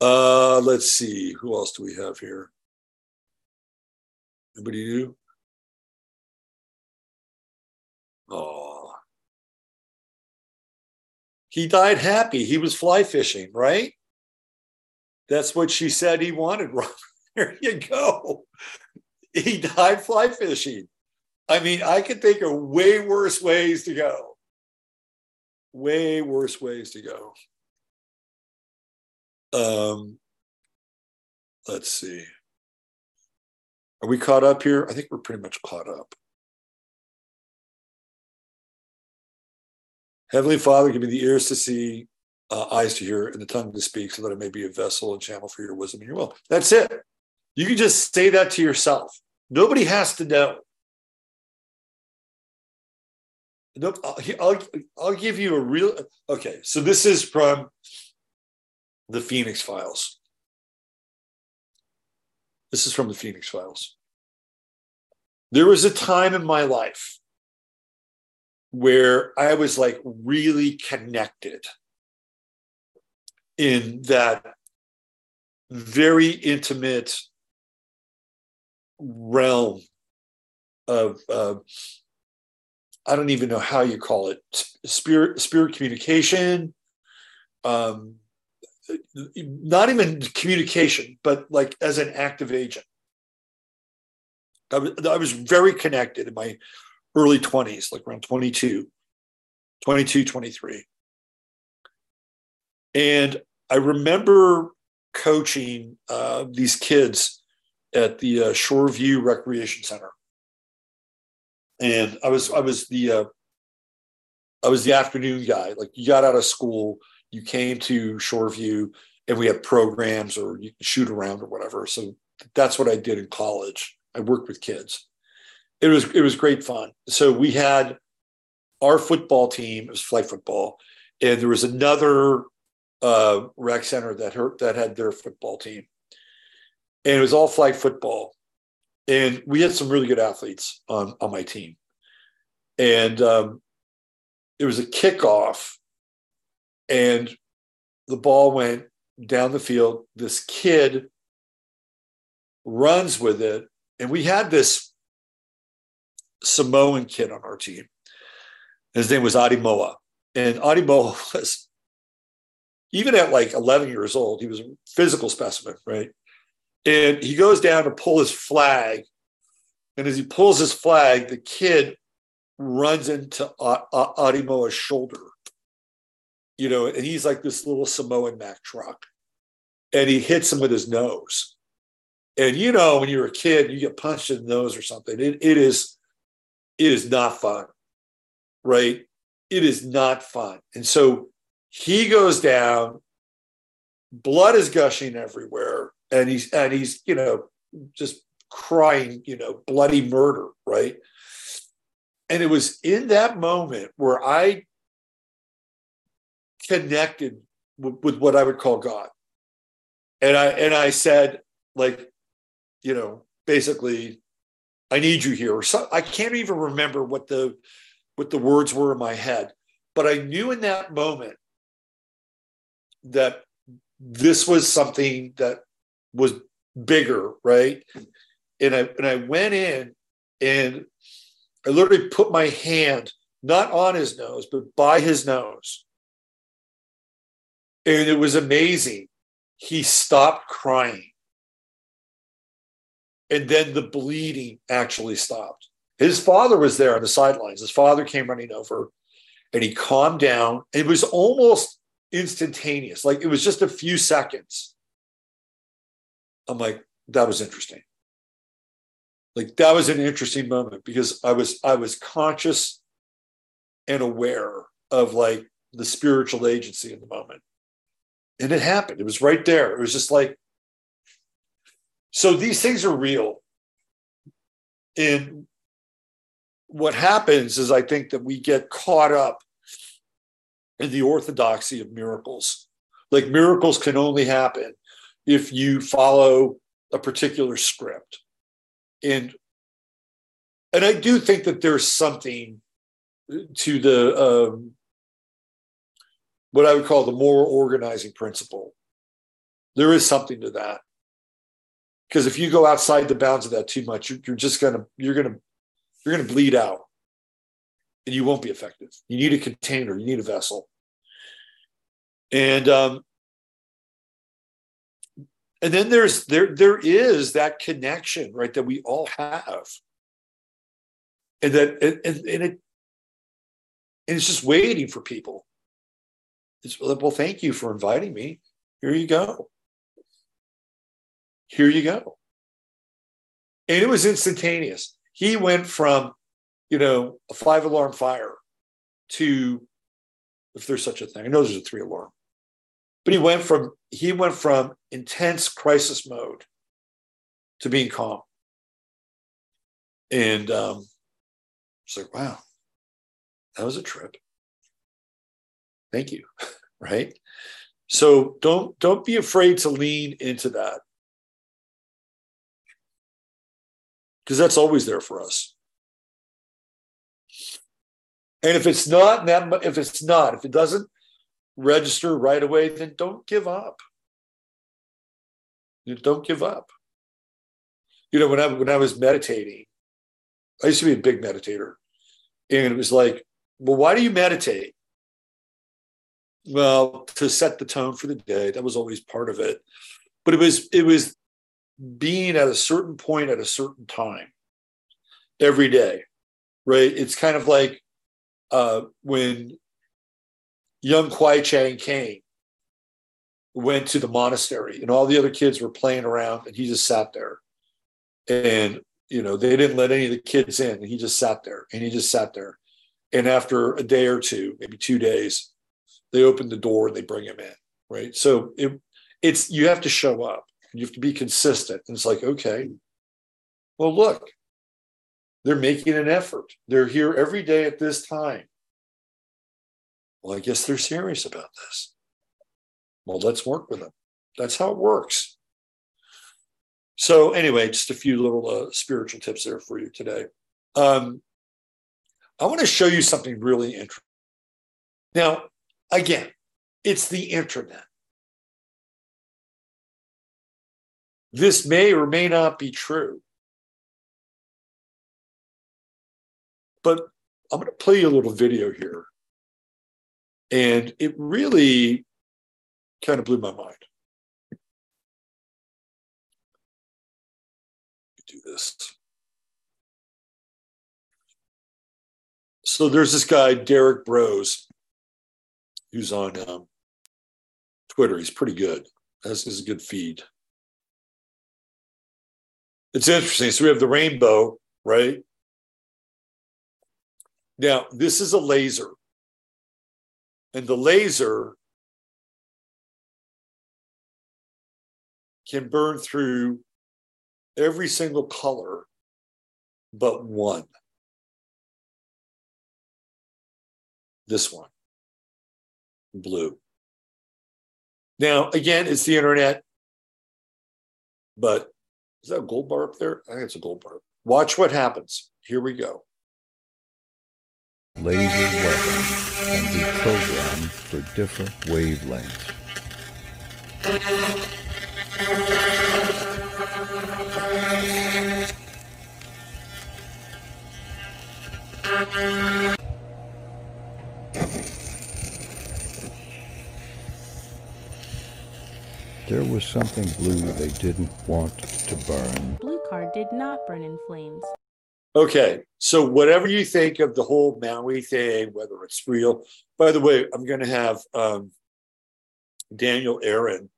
Uh, let's see. Who else do we have here? Anybody new? Oh. He died happy. He was fly fishing, right? That's what she said he wanted. there you go. He died fly fishing. I mean, I could think of way worse ways to go. Way worse ways to go. Um, let's see. Are we caught up here? I think we're pretty much caught up. Heavenly Father, give me the ears to see, uh, eyes to hear, and the tongue to speak, so that I may be a vessel and channel for your wisdom and your will. That's it. You can just say that to yourself. Nobody has to know. Nope. I'll, I'll, I'll give you a real. Okay. So this is from the Phoenix Files. This is from the Phoenix Files. There was a time in my life where I was like really connected in that very intimate realm of uh, I don't even know how you call it spirit spirit communication um, not even communication but like as an active agent. I was, I was very connected in my early 20s like around 22 22 23 and I remember coaching uh, these kids at the uh, Shoreview Recreation Center, and I was I was the uh, I was the afternoon guy. Like you got out of school, you came to Shoreview, and we had programs or you could shoot around or whatever. So that's what I did in college. I worked with kids. It was it was great fun. So we had our football team. It was flag football, and there was another uh, rec center that hurt that had their football team, and it was all flag football, and we had some really good athletes on on my team, and um, it was a kickoff, and the ball went down the field. This kid runs with it, and we had this Samoan kid on our team. His name was Adimoa. And Adimoa was even at like 11 years old, he was a physical specimen, right? And he goes down to pull his flag. And as he pulls his flag, the kid runs into Adimoa's shoulder, you know, and he's like this little Samoan Mack truck. And he hits him with his nose. And you know, when you're a kid, you get punched in the nose or something. It, it is, it is not fun, right? It is not fun. And so he goes down, blood is gushing everywhere, and he's and he's you know just crying, you know, bloody murder, right? And it was in that moment where I connected with, with what I would call God. And I and I said, like, you know, basically, I need you here. So, I can't even remember what the what the words were in my head, but I knew in that moment that this was something that was bigger, right? And I and I went in and I literally put my hand not on his nose, but by his nose. And it was amazing. He stopped crying. And then the bleeding actually stopped. His father was there on the sidelines. His father came running over and he calmed down. It was almost instantaneous. Like it was just a few seconds. I'm like, that was interesting. Like that was an interesting moment because I was I was conscious and aware of like the spiritual agency in the moment. And it happened. It was right there. It was just like so these things are real. And what happens is I think that we get caught up in the orthodoxy of miracles. Like miracles can only happen if you follow a particular script. And and I do think that there's something to the um, what I would call the moral organizing principle. There is something to that. Because if you go outside the bounds of that too much, you're just gonna you're gonna you're gonna bleed out and you won't be effective. You need a container, you need a vessel. And um, and then there's there there is that connection, right, that we all have. And that and, and, and it and it's just waiting for people. It's well, thank you for inviting me. Here you go. Here you go. And it was instantaneous. He went from you know, a five alarm fire to, if there's such a thing, I know there's a three alarm, but he went from he went from intense crisis mode to being calm. And um, it's like, wow, that was a trip. Thank you. right? So don't don't be afraid to lean into that. Because that's always there for us. And if it's not that if it's not, if it doesn't register right away, then don't give up. You don't give up. You know, when I when I was meditating, I used to be a big meditator. And it was like, well, why do you meditate? Well, to set the tone for the day. That was always part of it. But it was it was being at a certain point at a certain time every day. Right. It's kind of like uh, when young Kwai Chang Caine, went to the monastery and all the other kids were playing around and he just sat there. And, you know, they didn't let any of the kids in and he just sat there and he just sat there. And after a day or two, maybe two days, they open the door and they bring him in. Right. So it, it's, you have to show up. You have to be consistent. And it's like, okay, well, look, they're making an effort. They're here every day at this time. Well, I guess they're serious about this. Well, let's work with them. That's how it works. So, anyway, just a few little uh, spiritual tips there for you today. Um, I want to show you something really interesting. Now, again, it's the internet. This may or may not be true. But I'm going to play you a little video here. And it really kind of blew my mind. Do this. So there's this guy, Derek Broze, who's on um, Twitter. He's pretty good. Has, has a good feed. It's interesting. So we have the rainbow, right? Now, this is a laser. And the laser can burn through every single color but one. This one, blue. Now, again, it's the internet, but is that a gold bar up there? I think it's a gold bar. Watch what happens. Here we go laser weapon can be programmed for different wavelengths. There was something blue they didn't want to burn. Blue card did not burn in flames. Okay, so whatever you think of the whole Maui thing, whether it's real. By the way, I'm going to have um, Daniel Aaron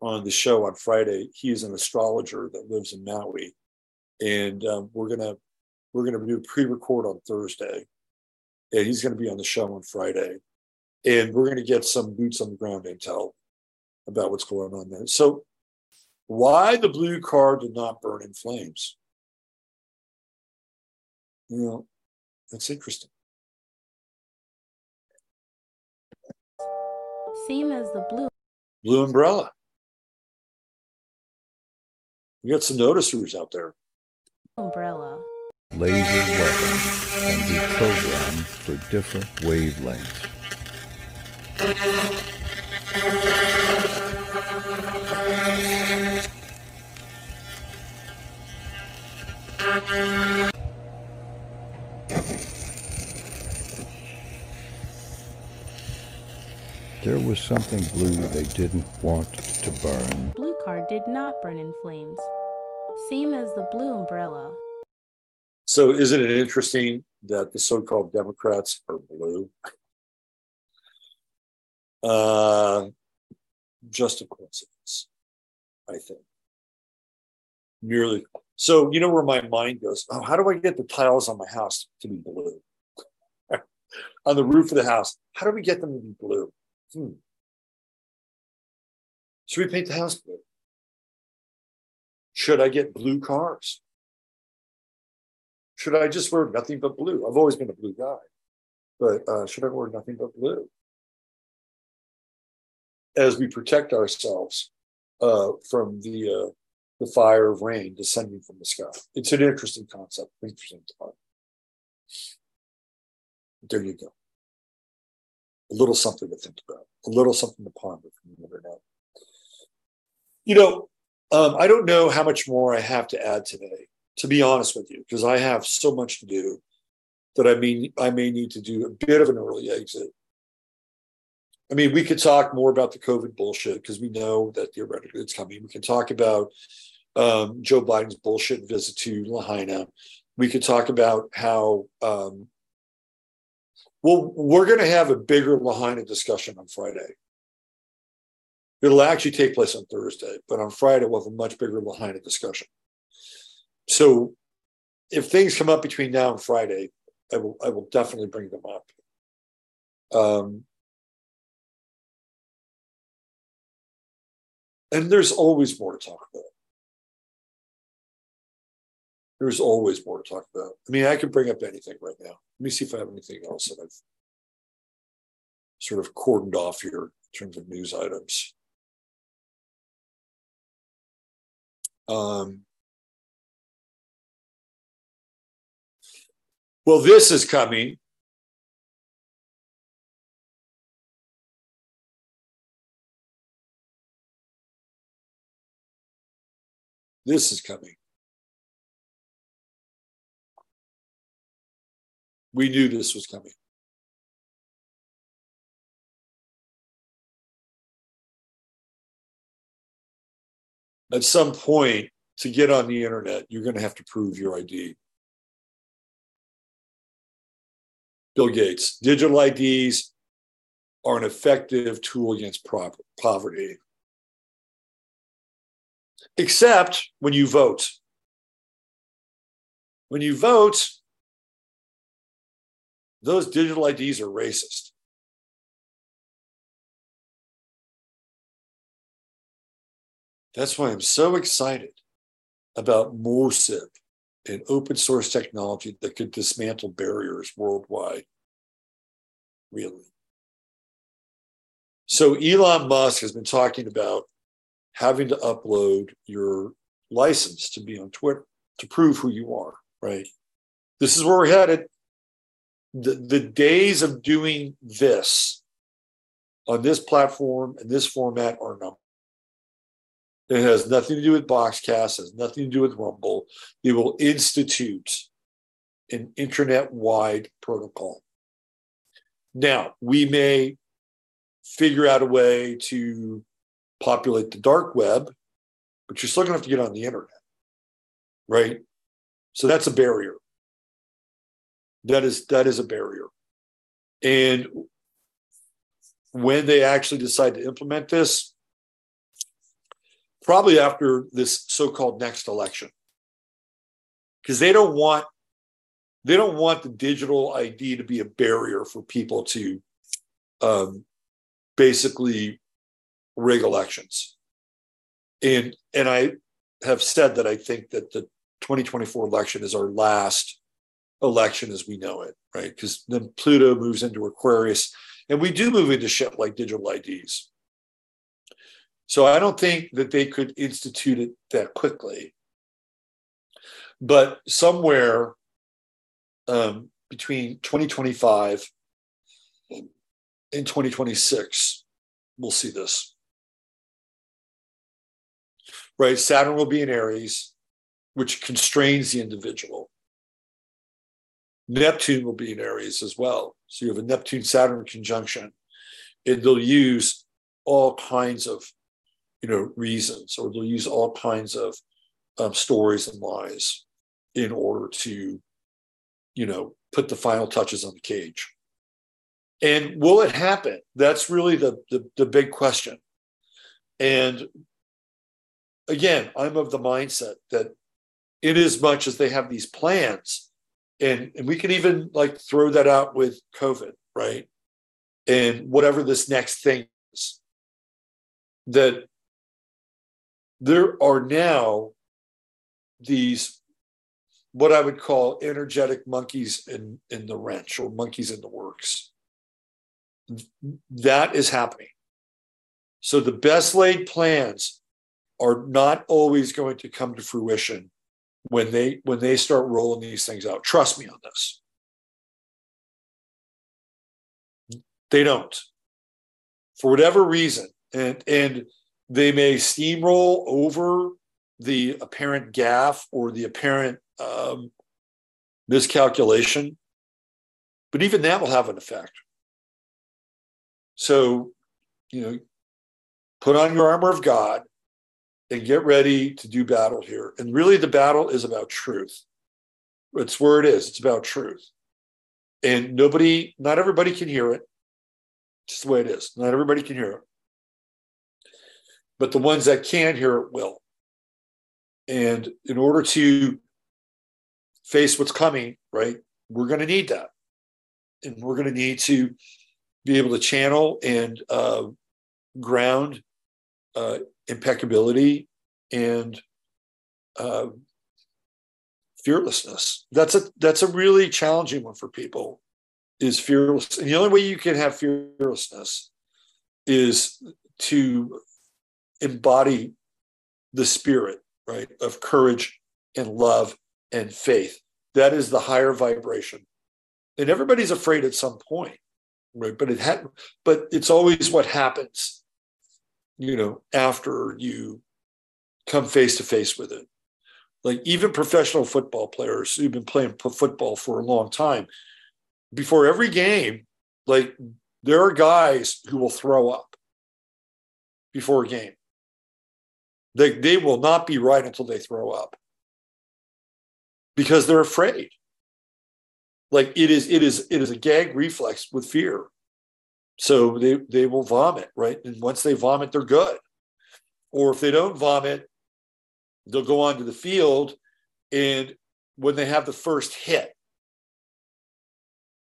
on the show on Friday. He's an astrologer that lives in Maui, and um, we're gonna we're gonna do a pre-record on Thursday, and he's going to be on the show on Friday, and we're going to get some boots on the ground intel about what's going on there. So, why the blue car did not burn in flames? You know, that's interesting. Same as the blue. Blue umbrella. We got some noticers out there. Umbrella. Laser weapon can be programmed for different wavelengths. There was something blue they didn't want to burn. Blue card did not burn in flames. Same as the blue umbrella. So, isn't it interesting that the so called Democrats are blue? Uh, just a coincidence, I think. Merely. So, you know where my mind goes? Oh, how do I get the tiles on my house to be blue? on the roof of the house, how do we get them to be blue? Hmm. Should we paint the house blue? Should I get blue cars? Should I just wear nothing but blue? I've always been a blue guy. But uh, should I wear nothing but blue? As we protect ourselves uh, from the uh, the fire of rain descending from the sky. It's an interesting concept, interesting thought. There you go. A little something to think about, a little something to ponder from the internet. You know, um, I don't know how much more I have to add today, to be honest with you, because I have so much to do that I mean I may need to do a bit of an early exit. I mean, we could talk more about the COVID bullshit because we know that theoretically it's coming. We can talk about um, Joe Biden's bullshit visit to Lahaina. We could talk about how um, well we're going to have a bigger Lahaina discussion on Friday. It'll actually take place on Thursday, but on Friday we'll have a much bigger Lahaina discussion. So if things come up between now and Friday, I will I will definitely bring them up. Um, and there's always more to talk about. There's always more to talk about. I mean, I could bring up anything right now. Let me see if I have anything else that I've sort of cordoned off here in terms of news items. Um, well, this is coming. This is coming. We knew this was coming. At some point, to get on the internet, you're going to have to prove your ID. Bill Gates, digital IDs are an effective tool against poverty, except when you vote. When you vote, those digital IDs are racist. That's why I'm so excited about MOSIP and open source technology that could dismantle barriers worldwide. Really. So Elon Musk has been talking about having to upload your license to be on Twitter to prove who you are, right? This is where we're headed the, the days of doing this on this platform and this format are numbered. It has nothing to do with Boxcast, has nothing to do with Rumble. They will institute an internet wide protocol. Now, we may figure out a way to populate the dark web, but you're still going to have to get on the internet, right? So that's a barrier. That is that is a barrier. And when they actually decide to implement this, probably after this so-called next election, because they don't want they don't want the digital ID to be a barrier for people to um, basically rig elections. And and I have said that I think that the 2024 election is our last election as we know it, right? Because then Pluto moves into Aquarius, and we do move into shit like digital IDs. So I don't think that they could institute it that quickly. But somewhere um, between 2025 and 2026, we'll see this. Right? Saturn will be in Aries, which constrains the individual. Neptune will be in Aries as well. So you have a Neptune Saturn conjunction, and they'll use all kinds of, you know, reasons, or they'll use all kinds of um, stories and lies in order to, you know, put the final touches on the cage. And will it happen? That's really the, the, the big question. And again, I'm of the mindset that in as much as they have these plans, and and we can even like throw that out with covid right and whatever this next thing is that there are now these what I would call energetic monkeys in, in the wrench or monkeys in the works. That is happening. So the best laid plans are not always going to come to fruition when they when they start rolling these things out. Trust me on this. They don't. For whatever reason. And and they may steamroll over the apparent gaffe or the apparent um, miscalculation, but even that will have an effect. So, you know, put on your armor of God and get ready to do battle here. And really, the battle is about truth. It's where it is. It's about truth. And nobody, not everybody can hear it. Just the way it is. Not everybody can hear it. But the ones that can hear it will. And in order to face what's coming, right, we're going to need that. And we're going to need to be able to channel and uh, ground uh, impeccability and uh, fearlessness. That's a that's a really challenging one for people. Is fearless, and the only way you can have fearlessness is to embody the spirit, right, of courage and love and faith. That is the higher vibration, and everybody's afraid at some point, right? But it had, but it's always what happens you know, after you come face to face with it. Like even professional football players who've been playing football for a long time, before every game, like there are guys who will throw up before a game. They, they will not be right until they throw up because they're afraid. Like it is, it is, it is a gag reflex with fear. So they, they will vomit, right? And once they vomit, they're good. Or if they don't vomit, they'll go onto the field. And when they have the first hit,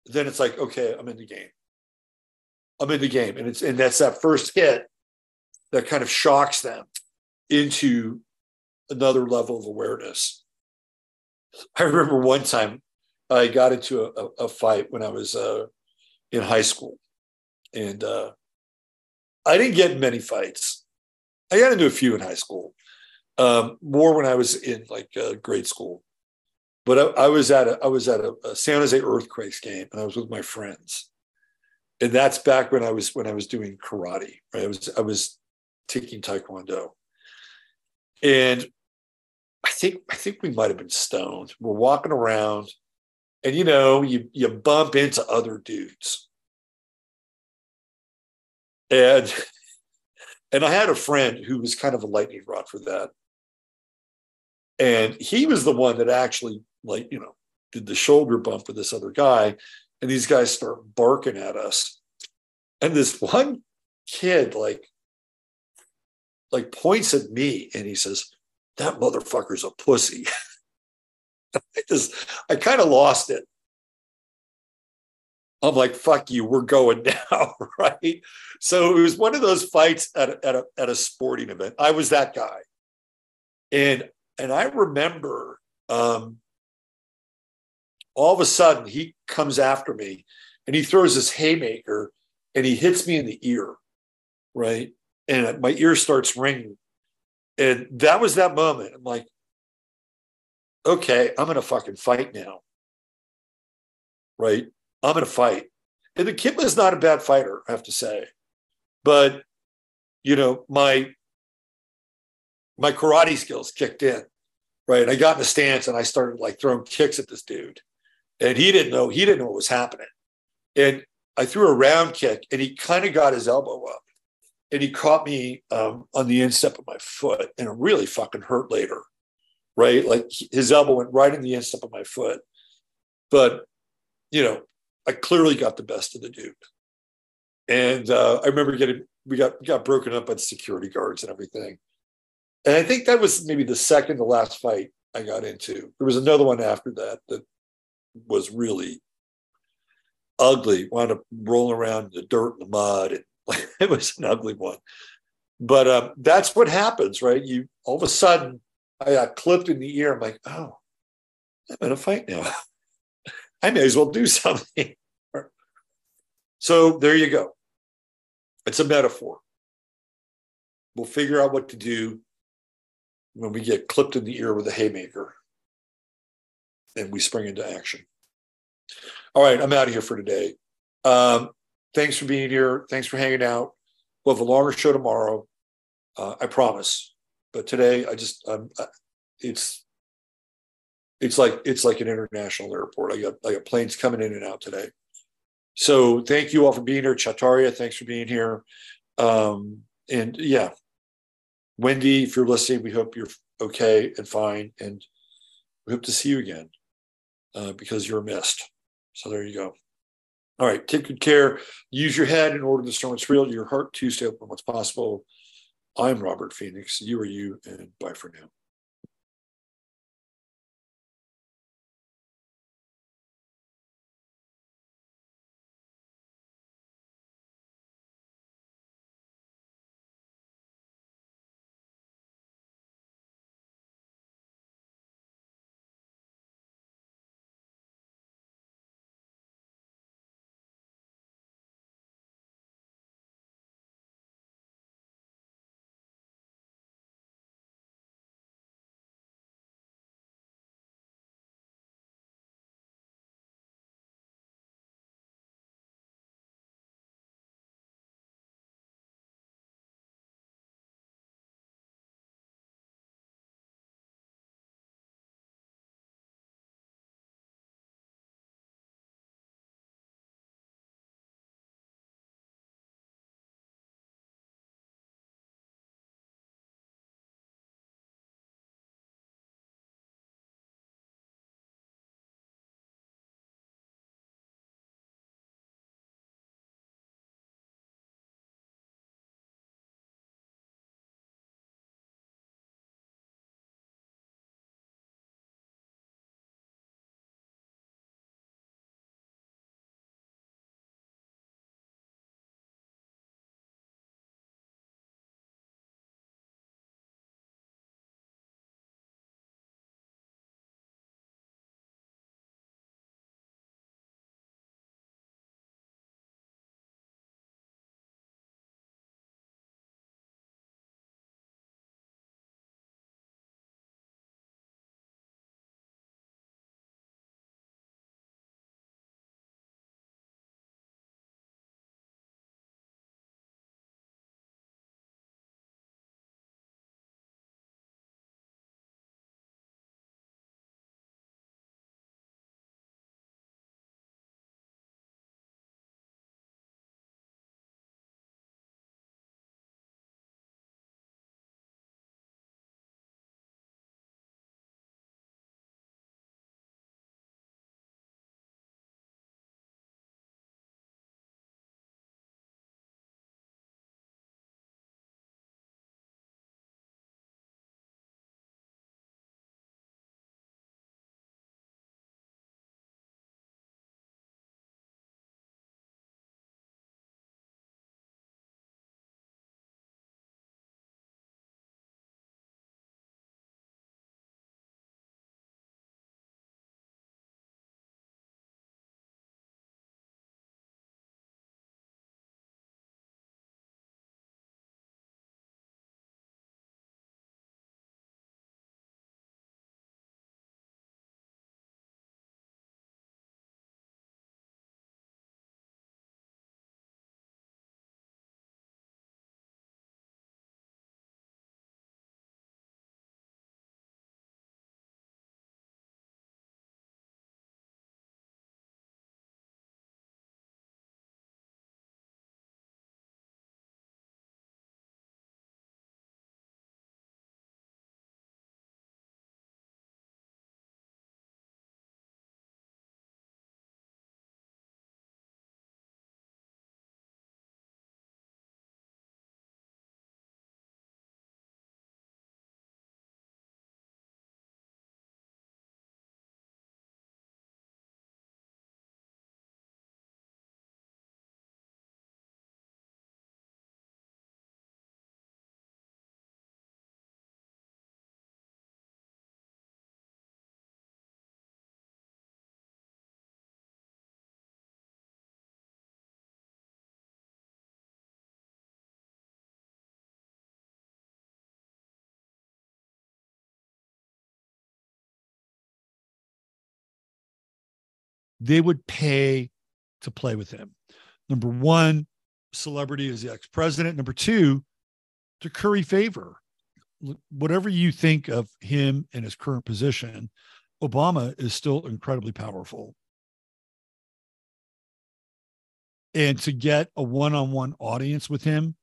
then it's like, okay, I'm in the game. I'm in the game. And it's and that's that first hit that kind of shocks them into another level of awareness. I remember one time I got into a, a, a fight when I was uh, in high school and uh, I didn't get many fights. I got into a few in high school, um, more when I was in like uh, grade school. But I, I, was at a I was at a, a San Jose Earthquakes game, and I was with my friends, and that's back when I was when I was doing karate. Right, I was I was taking taekwondo, and I think I think we might have been stoned. We're walking around, and you know you you bump into other dudes and and I had a friend who was kind of a lightning rod for that. And he was the one that actually, like, you know, did the shoulder bump with this other guy. And these guys start barking at us. And this one kid, like, like points at me and he says, That motherfucker's a pussy. I just, I kind of lost it. I'm like, fuck you, we're going now, right? So it was one of those fights at a, at a, at a sporting event. I was that guy. And and I remember um, all of a sudden he comes after me and he throws this haymaker and he hits me in the ear, right? And my ear starts ringing. And that was that moment. I'm like, okay, I'm gonna fucking fight now. Right? I'm going to fight. And the kid was not a bad fighter, I have to say. But, you know, my my karate skills kicked in, right? I got in the stance and I started like throwing kicks at this dude. And he didn't know, he didn't know what was happening. And I threw a round kick and he kind of got his elbow up and he caught me um, on the instep of my foot and it really fucking hurt later, right? Like his elbow went right in the instep of my foot. But, you know, I clearly got the best of the dude. And uh, I remember getting we got got broken up by security guards and everything. And I think that was maybe the second to last fight I got into. There was another one after that that was really ugly. Wound up rolling around in the dirt and the mud. And it was an ugly one. But um, that's what happens, right? You all of a sudden I got clipped in the ear. I'm like, oh, I'm in a fight now. I may as well do something. So there you go. It's a metaphor. We'll figure out what to do when we get clipped in the ear with a haymaker and we spring into action. All right, I'm out of here for today. Um, thanks for being here. Thanks for hanging out. We'll have a longer show tomorrow. Uh, I promise. But today, I just, um, it's, it's like it's like an international airport. I got I got planes coming in and out today. So thank you all for being here. Chataria, thanks for being here. Um, and yeah, Wendy, if you're listening, we hope you're okay and fine, and we hope to see you again uh, because you're missed. So there you go. All right, take good care. Use your head in order to discern what's real. Your heart to stay open what's possible. I'm Robert Phoenix. You are you, and bye for now. They would pay to play with him. Number one, celebrity is the ex president. Number two, to curry favor. Whatever you think of him and his current position, Obama is still incredibly powerful. And to get a one on one audience with him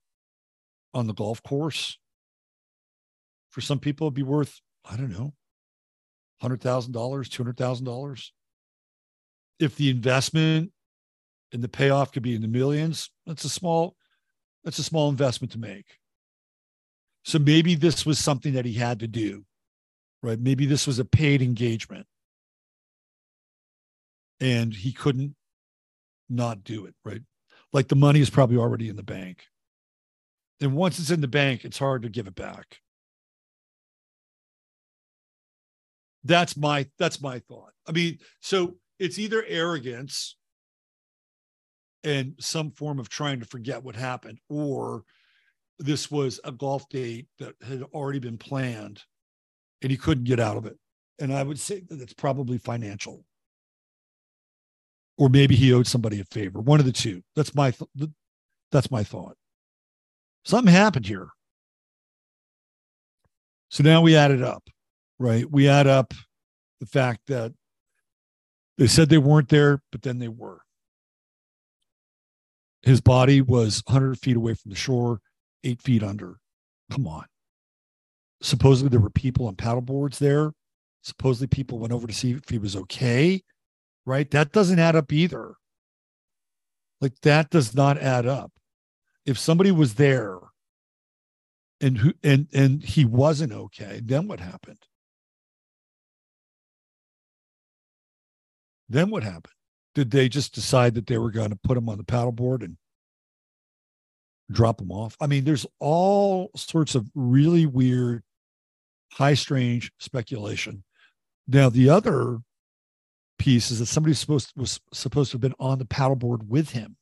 on the golf course, for some people, it'd be worth, I don't know, $100,000, $200,000. If the investment and the payoff could be in the millions, that's a small, that's a small investment to make. So maybe this was something that he had to do, right? Maybe this was a paid engagement and he couldn't not do it, right? Like the money is probably already in the bank. And once it's in the bank, it's hard to give it back. That's my that's my thought. I mean, so it's either arrogance and some form of trying to forget what happened, or this was a golf date that had already been planned and he couldn't get out of it. And I would say that it's probably financial or maybe he owed somebody a favor. One of the two. That's my th- that's my thought. Something happened here. So now we add it up, right? We add up the fact that they said they weren't there, but then they were. His body was 100 feet away from the shore, eight feet under. Come on. Supposedly there were people on paddle boards there. Supposedly people went over to see if he was okay right? That doesn't add up either. Like that does not add up. If somebody was there and who and and he wasn't okay, then what happened? Then what happened? Did they just decide that they were going to put him on the paddleboard and drop him off? I mean, there's all sorts of really weird, high strange speculation. Now, the other piece is that somebody supposed was supposed to have been on the paddleboard with him.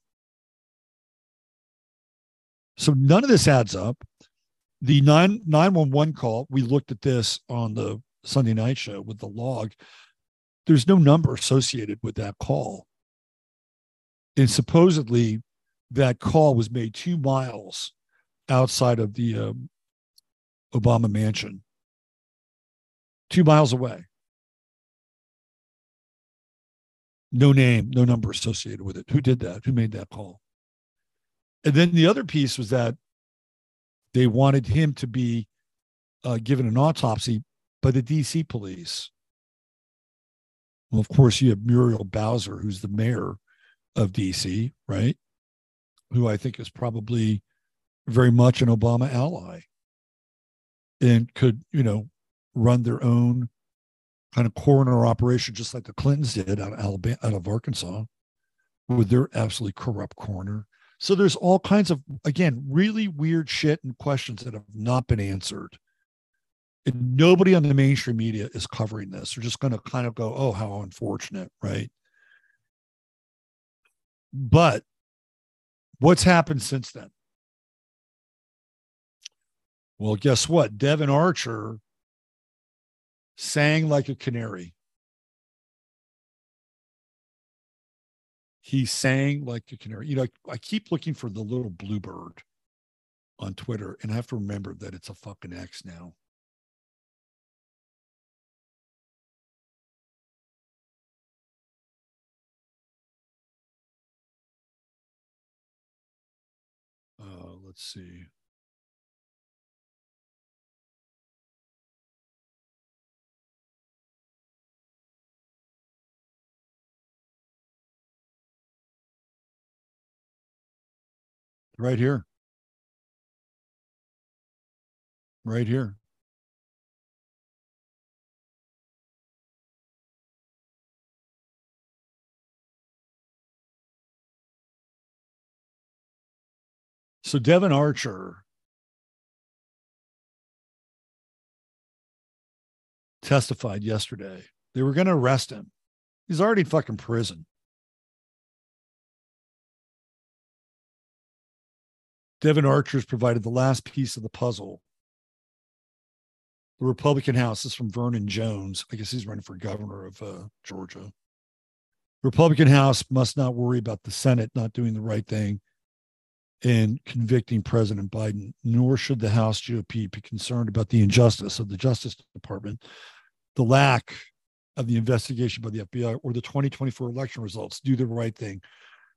So none of this adds up. The 9 911 call, we looked at this on the Sunday night show with the log. There's no number associated with that call. And supposedly that call was made two miles outside of the um, Obama mansion, two miles away. no name, no number associated with it. Who did that? Who made that call? And then the other piece was that they wanted him to be uh, given an autopsy by the DC police. Well, of course, you have Muriel Bowser, who's the mayor of DC, right? Who I think is probably very much an Obama ally and could, you know, run their own kind of coroner operation, just like the Clintons did out of Alabama, out of Arkansas, with their absolutely corrupt coroner. So there's all kinds of, again, really weird shit and questions that have not been answered. And nobody on the mainstream media is covering this. They're just going to kind of go, oh, how unfortunate, right? But what's happened since then? Well, guess what? Devon Archer sang like a canary. He sang like a canary. You know, I, I keep looking for the little bluebird on Twitter, and I have to remember that it's a fucking X now. Let's see. Right here. Right here. So Devon Archer testified yesterday. They were going to arrest him. He's already in fucking prison. Devon Archer's provided the last piece of the puzzle. The Republican House is from Vernon Jones. I guess he's running for governor of uh, Georgia. Republican House must not worry about the Senate not doing the right thing in convicting President Biden, nor should the House GOP be concerned about the injustice of the Justice Department, the lack of the investigation by the FBI, or the 2024 election results. Do the right thing.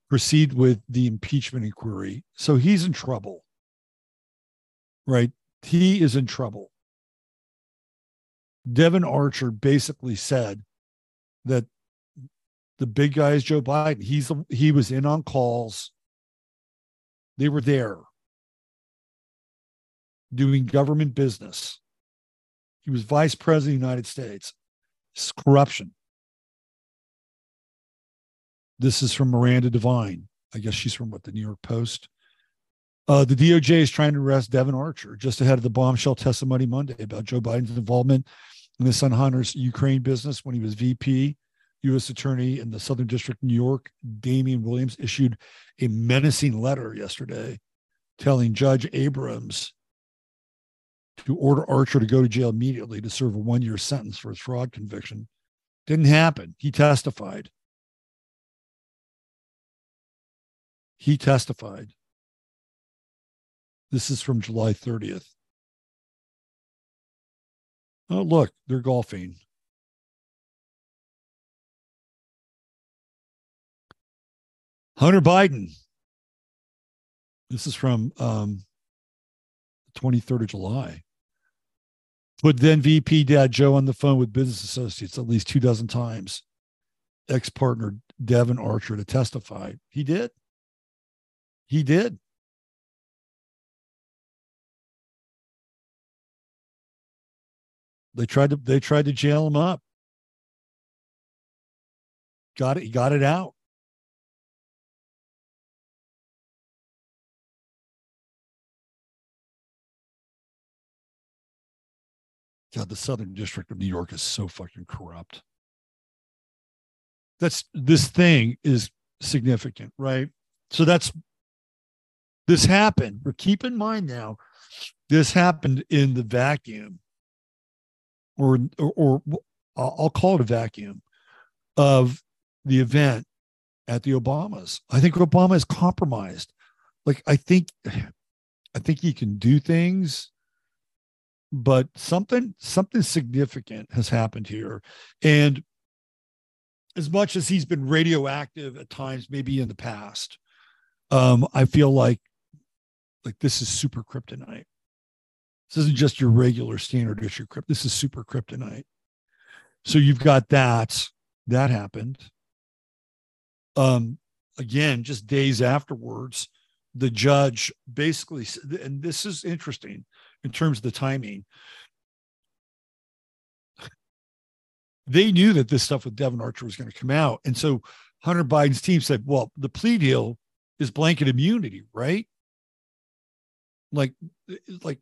Proceed with the impeachment inquiry. So he's in trouble, right? He is in trouble. Devon Archer basically said that the big guy is Joe Biden. He's he was in on calls. They were there doing government business. He was vice president of the United States. It's corruption. This is from Miranda Devine. I guess she's from what the New York Post. Uh, the DOJ is trying to arrest Devon Archer just ahead of the bombshell testimony Monday about Joe Biden's involvement in the Son Hunter's Ukraine business when he was VP U.S. Attorney in the Southern District New York, Damian Williams, issued a menacing letter yesterday telling Judge Abrams to order Archer to go to jail immediately to serve a one year sentence for his fraud conviction. Didn't happen. He testified. He testified. This is from July 30th. Oh, look, they're golfing. Hunter Biden. This is from um, 23rd of July. Put then VP Dad Joe on the phone with business associates at least two dozen times. Ex partner Devon Archer to testify. He did. He did. They tried to they tried to jail him up. Got it. He got it out. God, the Southern District of New York is so fucking corrupt. That's this thing is significant, right? So that's this happened. But keep in mind now, this happened in the vacuum, or or, or I'll call it a vacuum of the event at the Obamas. I think Obama is compromised. Like I think I think he can do things but something something significant has happened here. And as much as he's been radioactive at times maybe in the past um i feel like like this is super kryptonite. This isn't just your regular standard issue crypt this is super kryptonite. So you've got that that happened. Um again just days afterwards the judge basically and this is interesting in terms of the timing. They knew that this stuff with Devon Archer was going to come out. And so Hunter Biden's team said, well, the plea deal is blanket immunity, right? Like, like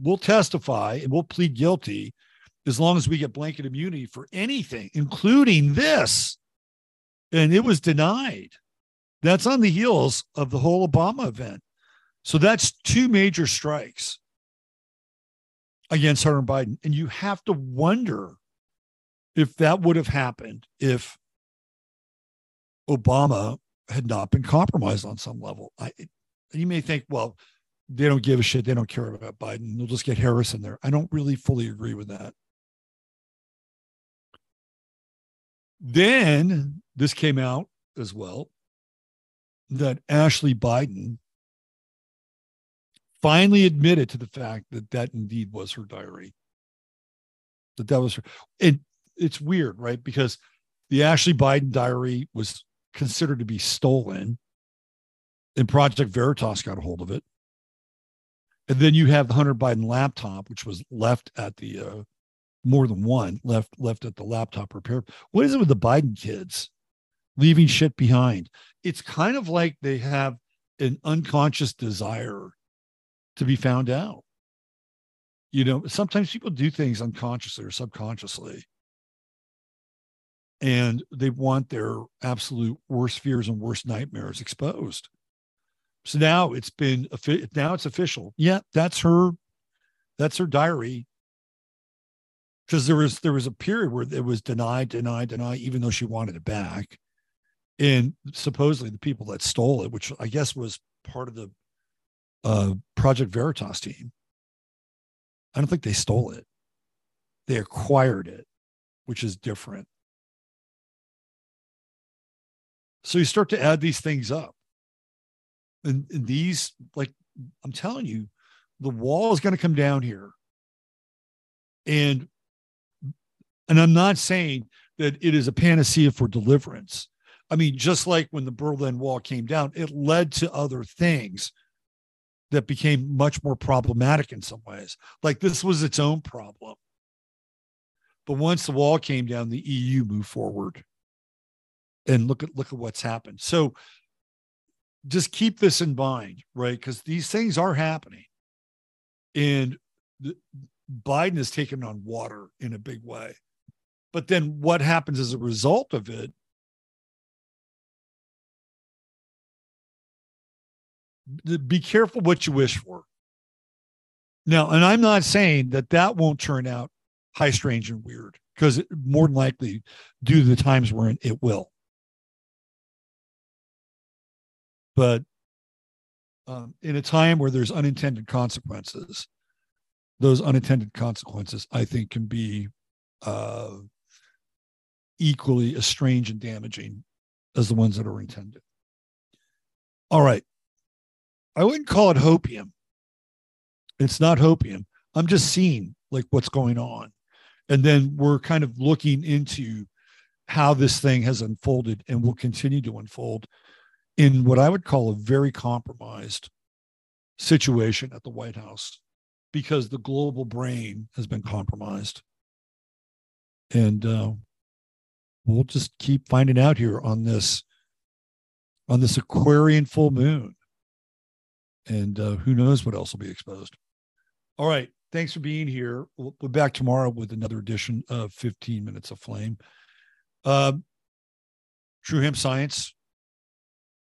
we'll testify and we'll plead guilty as long as we get blanket immunity for anything, including this. And it was denied. That's on the heels of the whole Obama event. So that's two major strikes against Hunter Biden. And you have to wonder if that would have happened if Obama had not been compromised on some level. I, you may think, well, they don't give a shit. They don't care about Biden. They'll just get Harris in there. I don't really fully agree with that. Then this came out as well that Ashley Biden finally admitted to the fact that that indeed was her diary. That that was her. It it's weird, right? Because the Ashley Biden diary was considered to be stolen, and Project Veritas got a hold of it. And then you have the Hunter Biden laptop, which was left at the uh, more than one left left at the laptop repair. What is it with the Biden kids leaving shit behind? It's kind of like they have an unconscious desire to be found out. You know, sometimes people do things unconsciously or subconsciously. And they want their absolute worst fears and worst nightmares exposed. So now it's been now it's official. Yeah, that's her that's her diary. because there was there was a period where it was denied, denied, denied, even though she wanted it back. And supposedly the people that stole it, which I guess was part of the uh, Project Veritas team, I don't think they stole it. They acquired it, which is different. So you start to add these things up. And, and these, like I'm telling you, the wall is going to come down here. And and I'm not saying that it is a panacea for deliverance. I mean, just like when the Berlin Wall came down, it led to other things that became much more problematic in some ways. Like this was its own problem. But once the wall came down, the EU moved forward. And look at look at what's happened. So just keep this in mind, right? Because these things are happening. And the, Biden is taking on water in a big way. But then what happens as a result of it? Be careful what you wish for. Now, and I'm not saying that that won't turn out high, strange, and weird, because more than likely, due to the times we're in, it will. But um, in a time where there's unintended consequences, those unintended consequences, I think, can be uh, equally as strange and damaging as the ones that are intended. All right. I wouldn't call it hopium. It's not hopium. I'm just seeing like what's going on. And then we're kind of looking into how this thing has unfolded and will continue to unfold in what I would call a very compromised situation at the White House because the global brain has been compromised. And uh, we'll just keep finding out here on this on this Aquarian full moon. And uh, who knows what else will be exposed. All right. Thanks for being here. We'll be back tomorrow with another edition of 15 Minutes of Flame. Uh, True Hemp Science.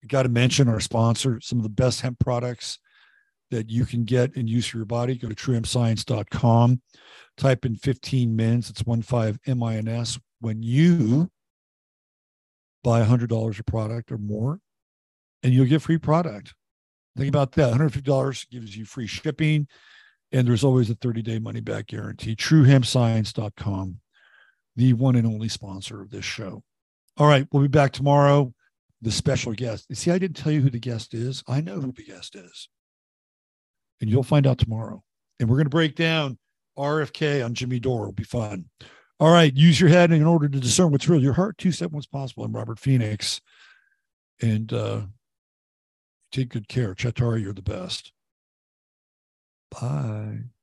Got to mention our sponsor, some of the best hemp products that you can get and use for your body. Go to truehempscience.com, type in 15 mins, it's 15 M-I-N-S. When you buy $100 of product or more, and you'll get free product. Think about that. $150 gives you free shipping, and there's always a 30-day money-back guarantee. TrueHempScience.com, the one and only sponsor of this show. All right, we'll be back tomorrow. The special guest. You see, I didn't tell you who the guest is. I know who the guest is and you'll find out tomorrow. And we're going to break down RFK on Jimmy Dore. It'll be fun. All right. Use your head in order to discern what's real. Your heart, two step what's possible. I'm Robert Phoenix. And uh, take good care. Chatari, you're the best. Bye.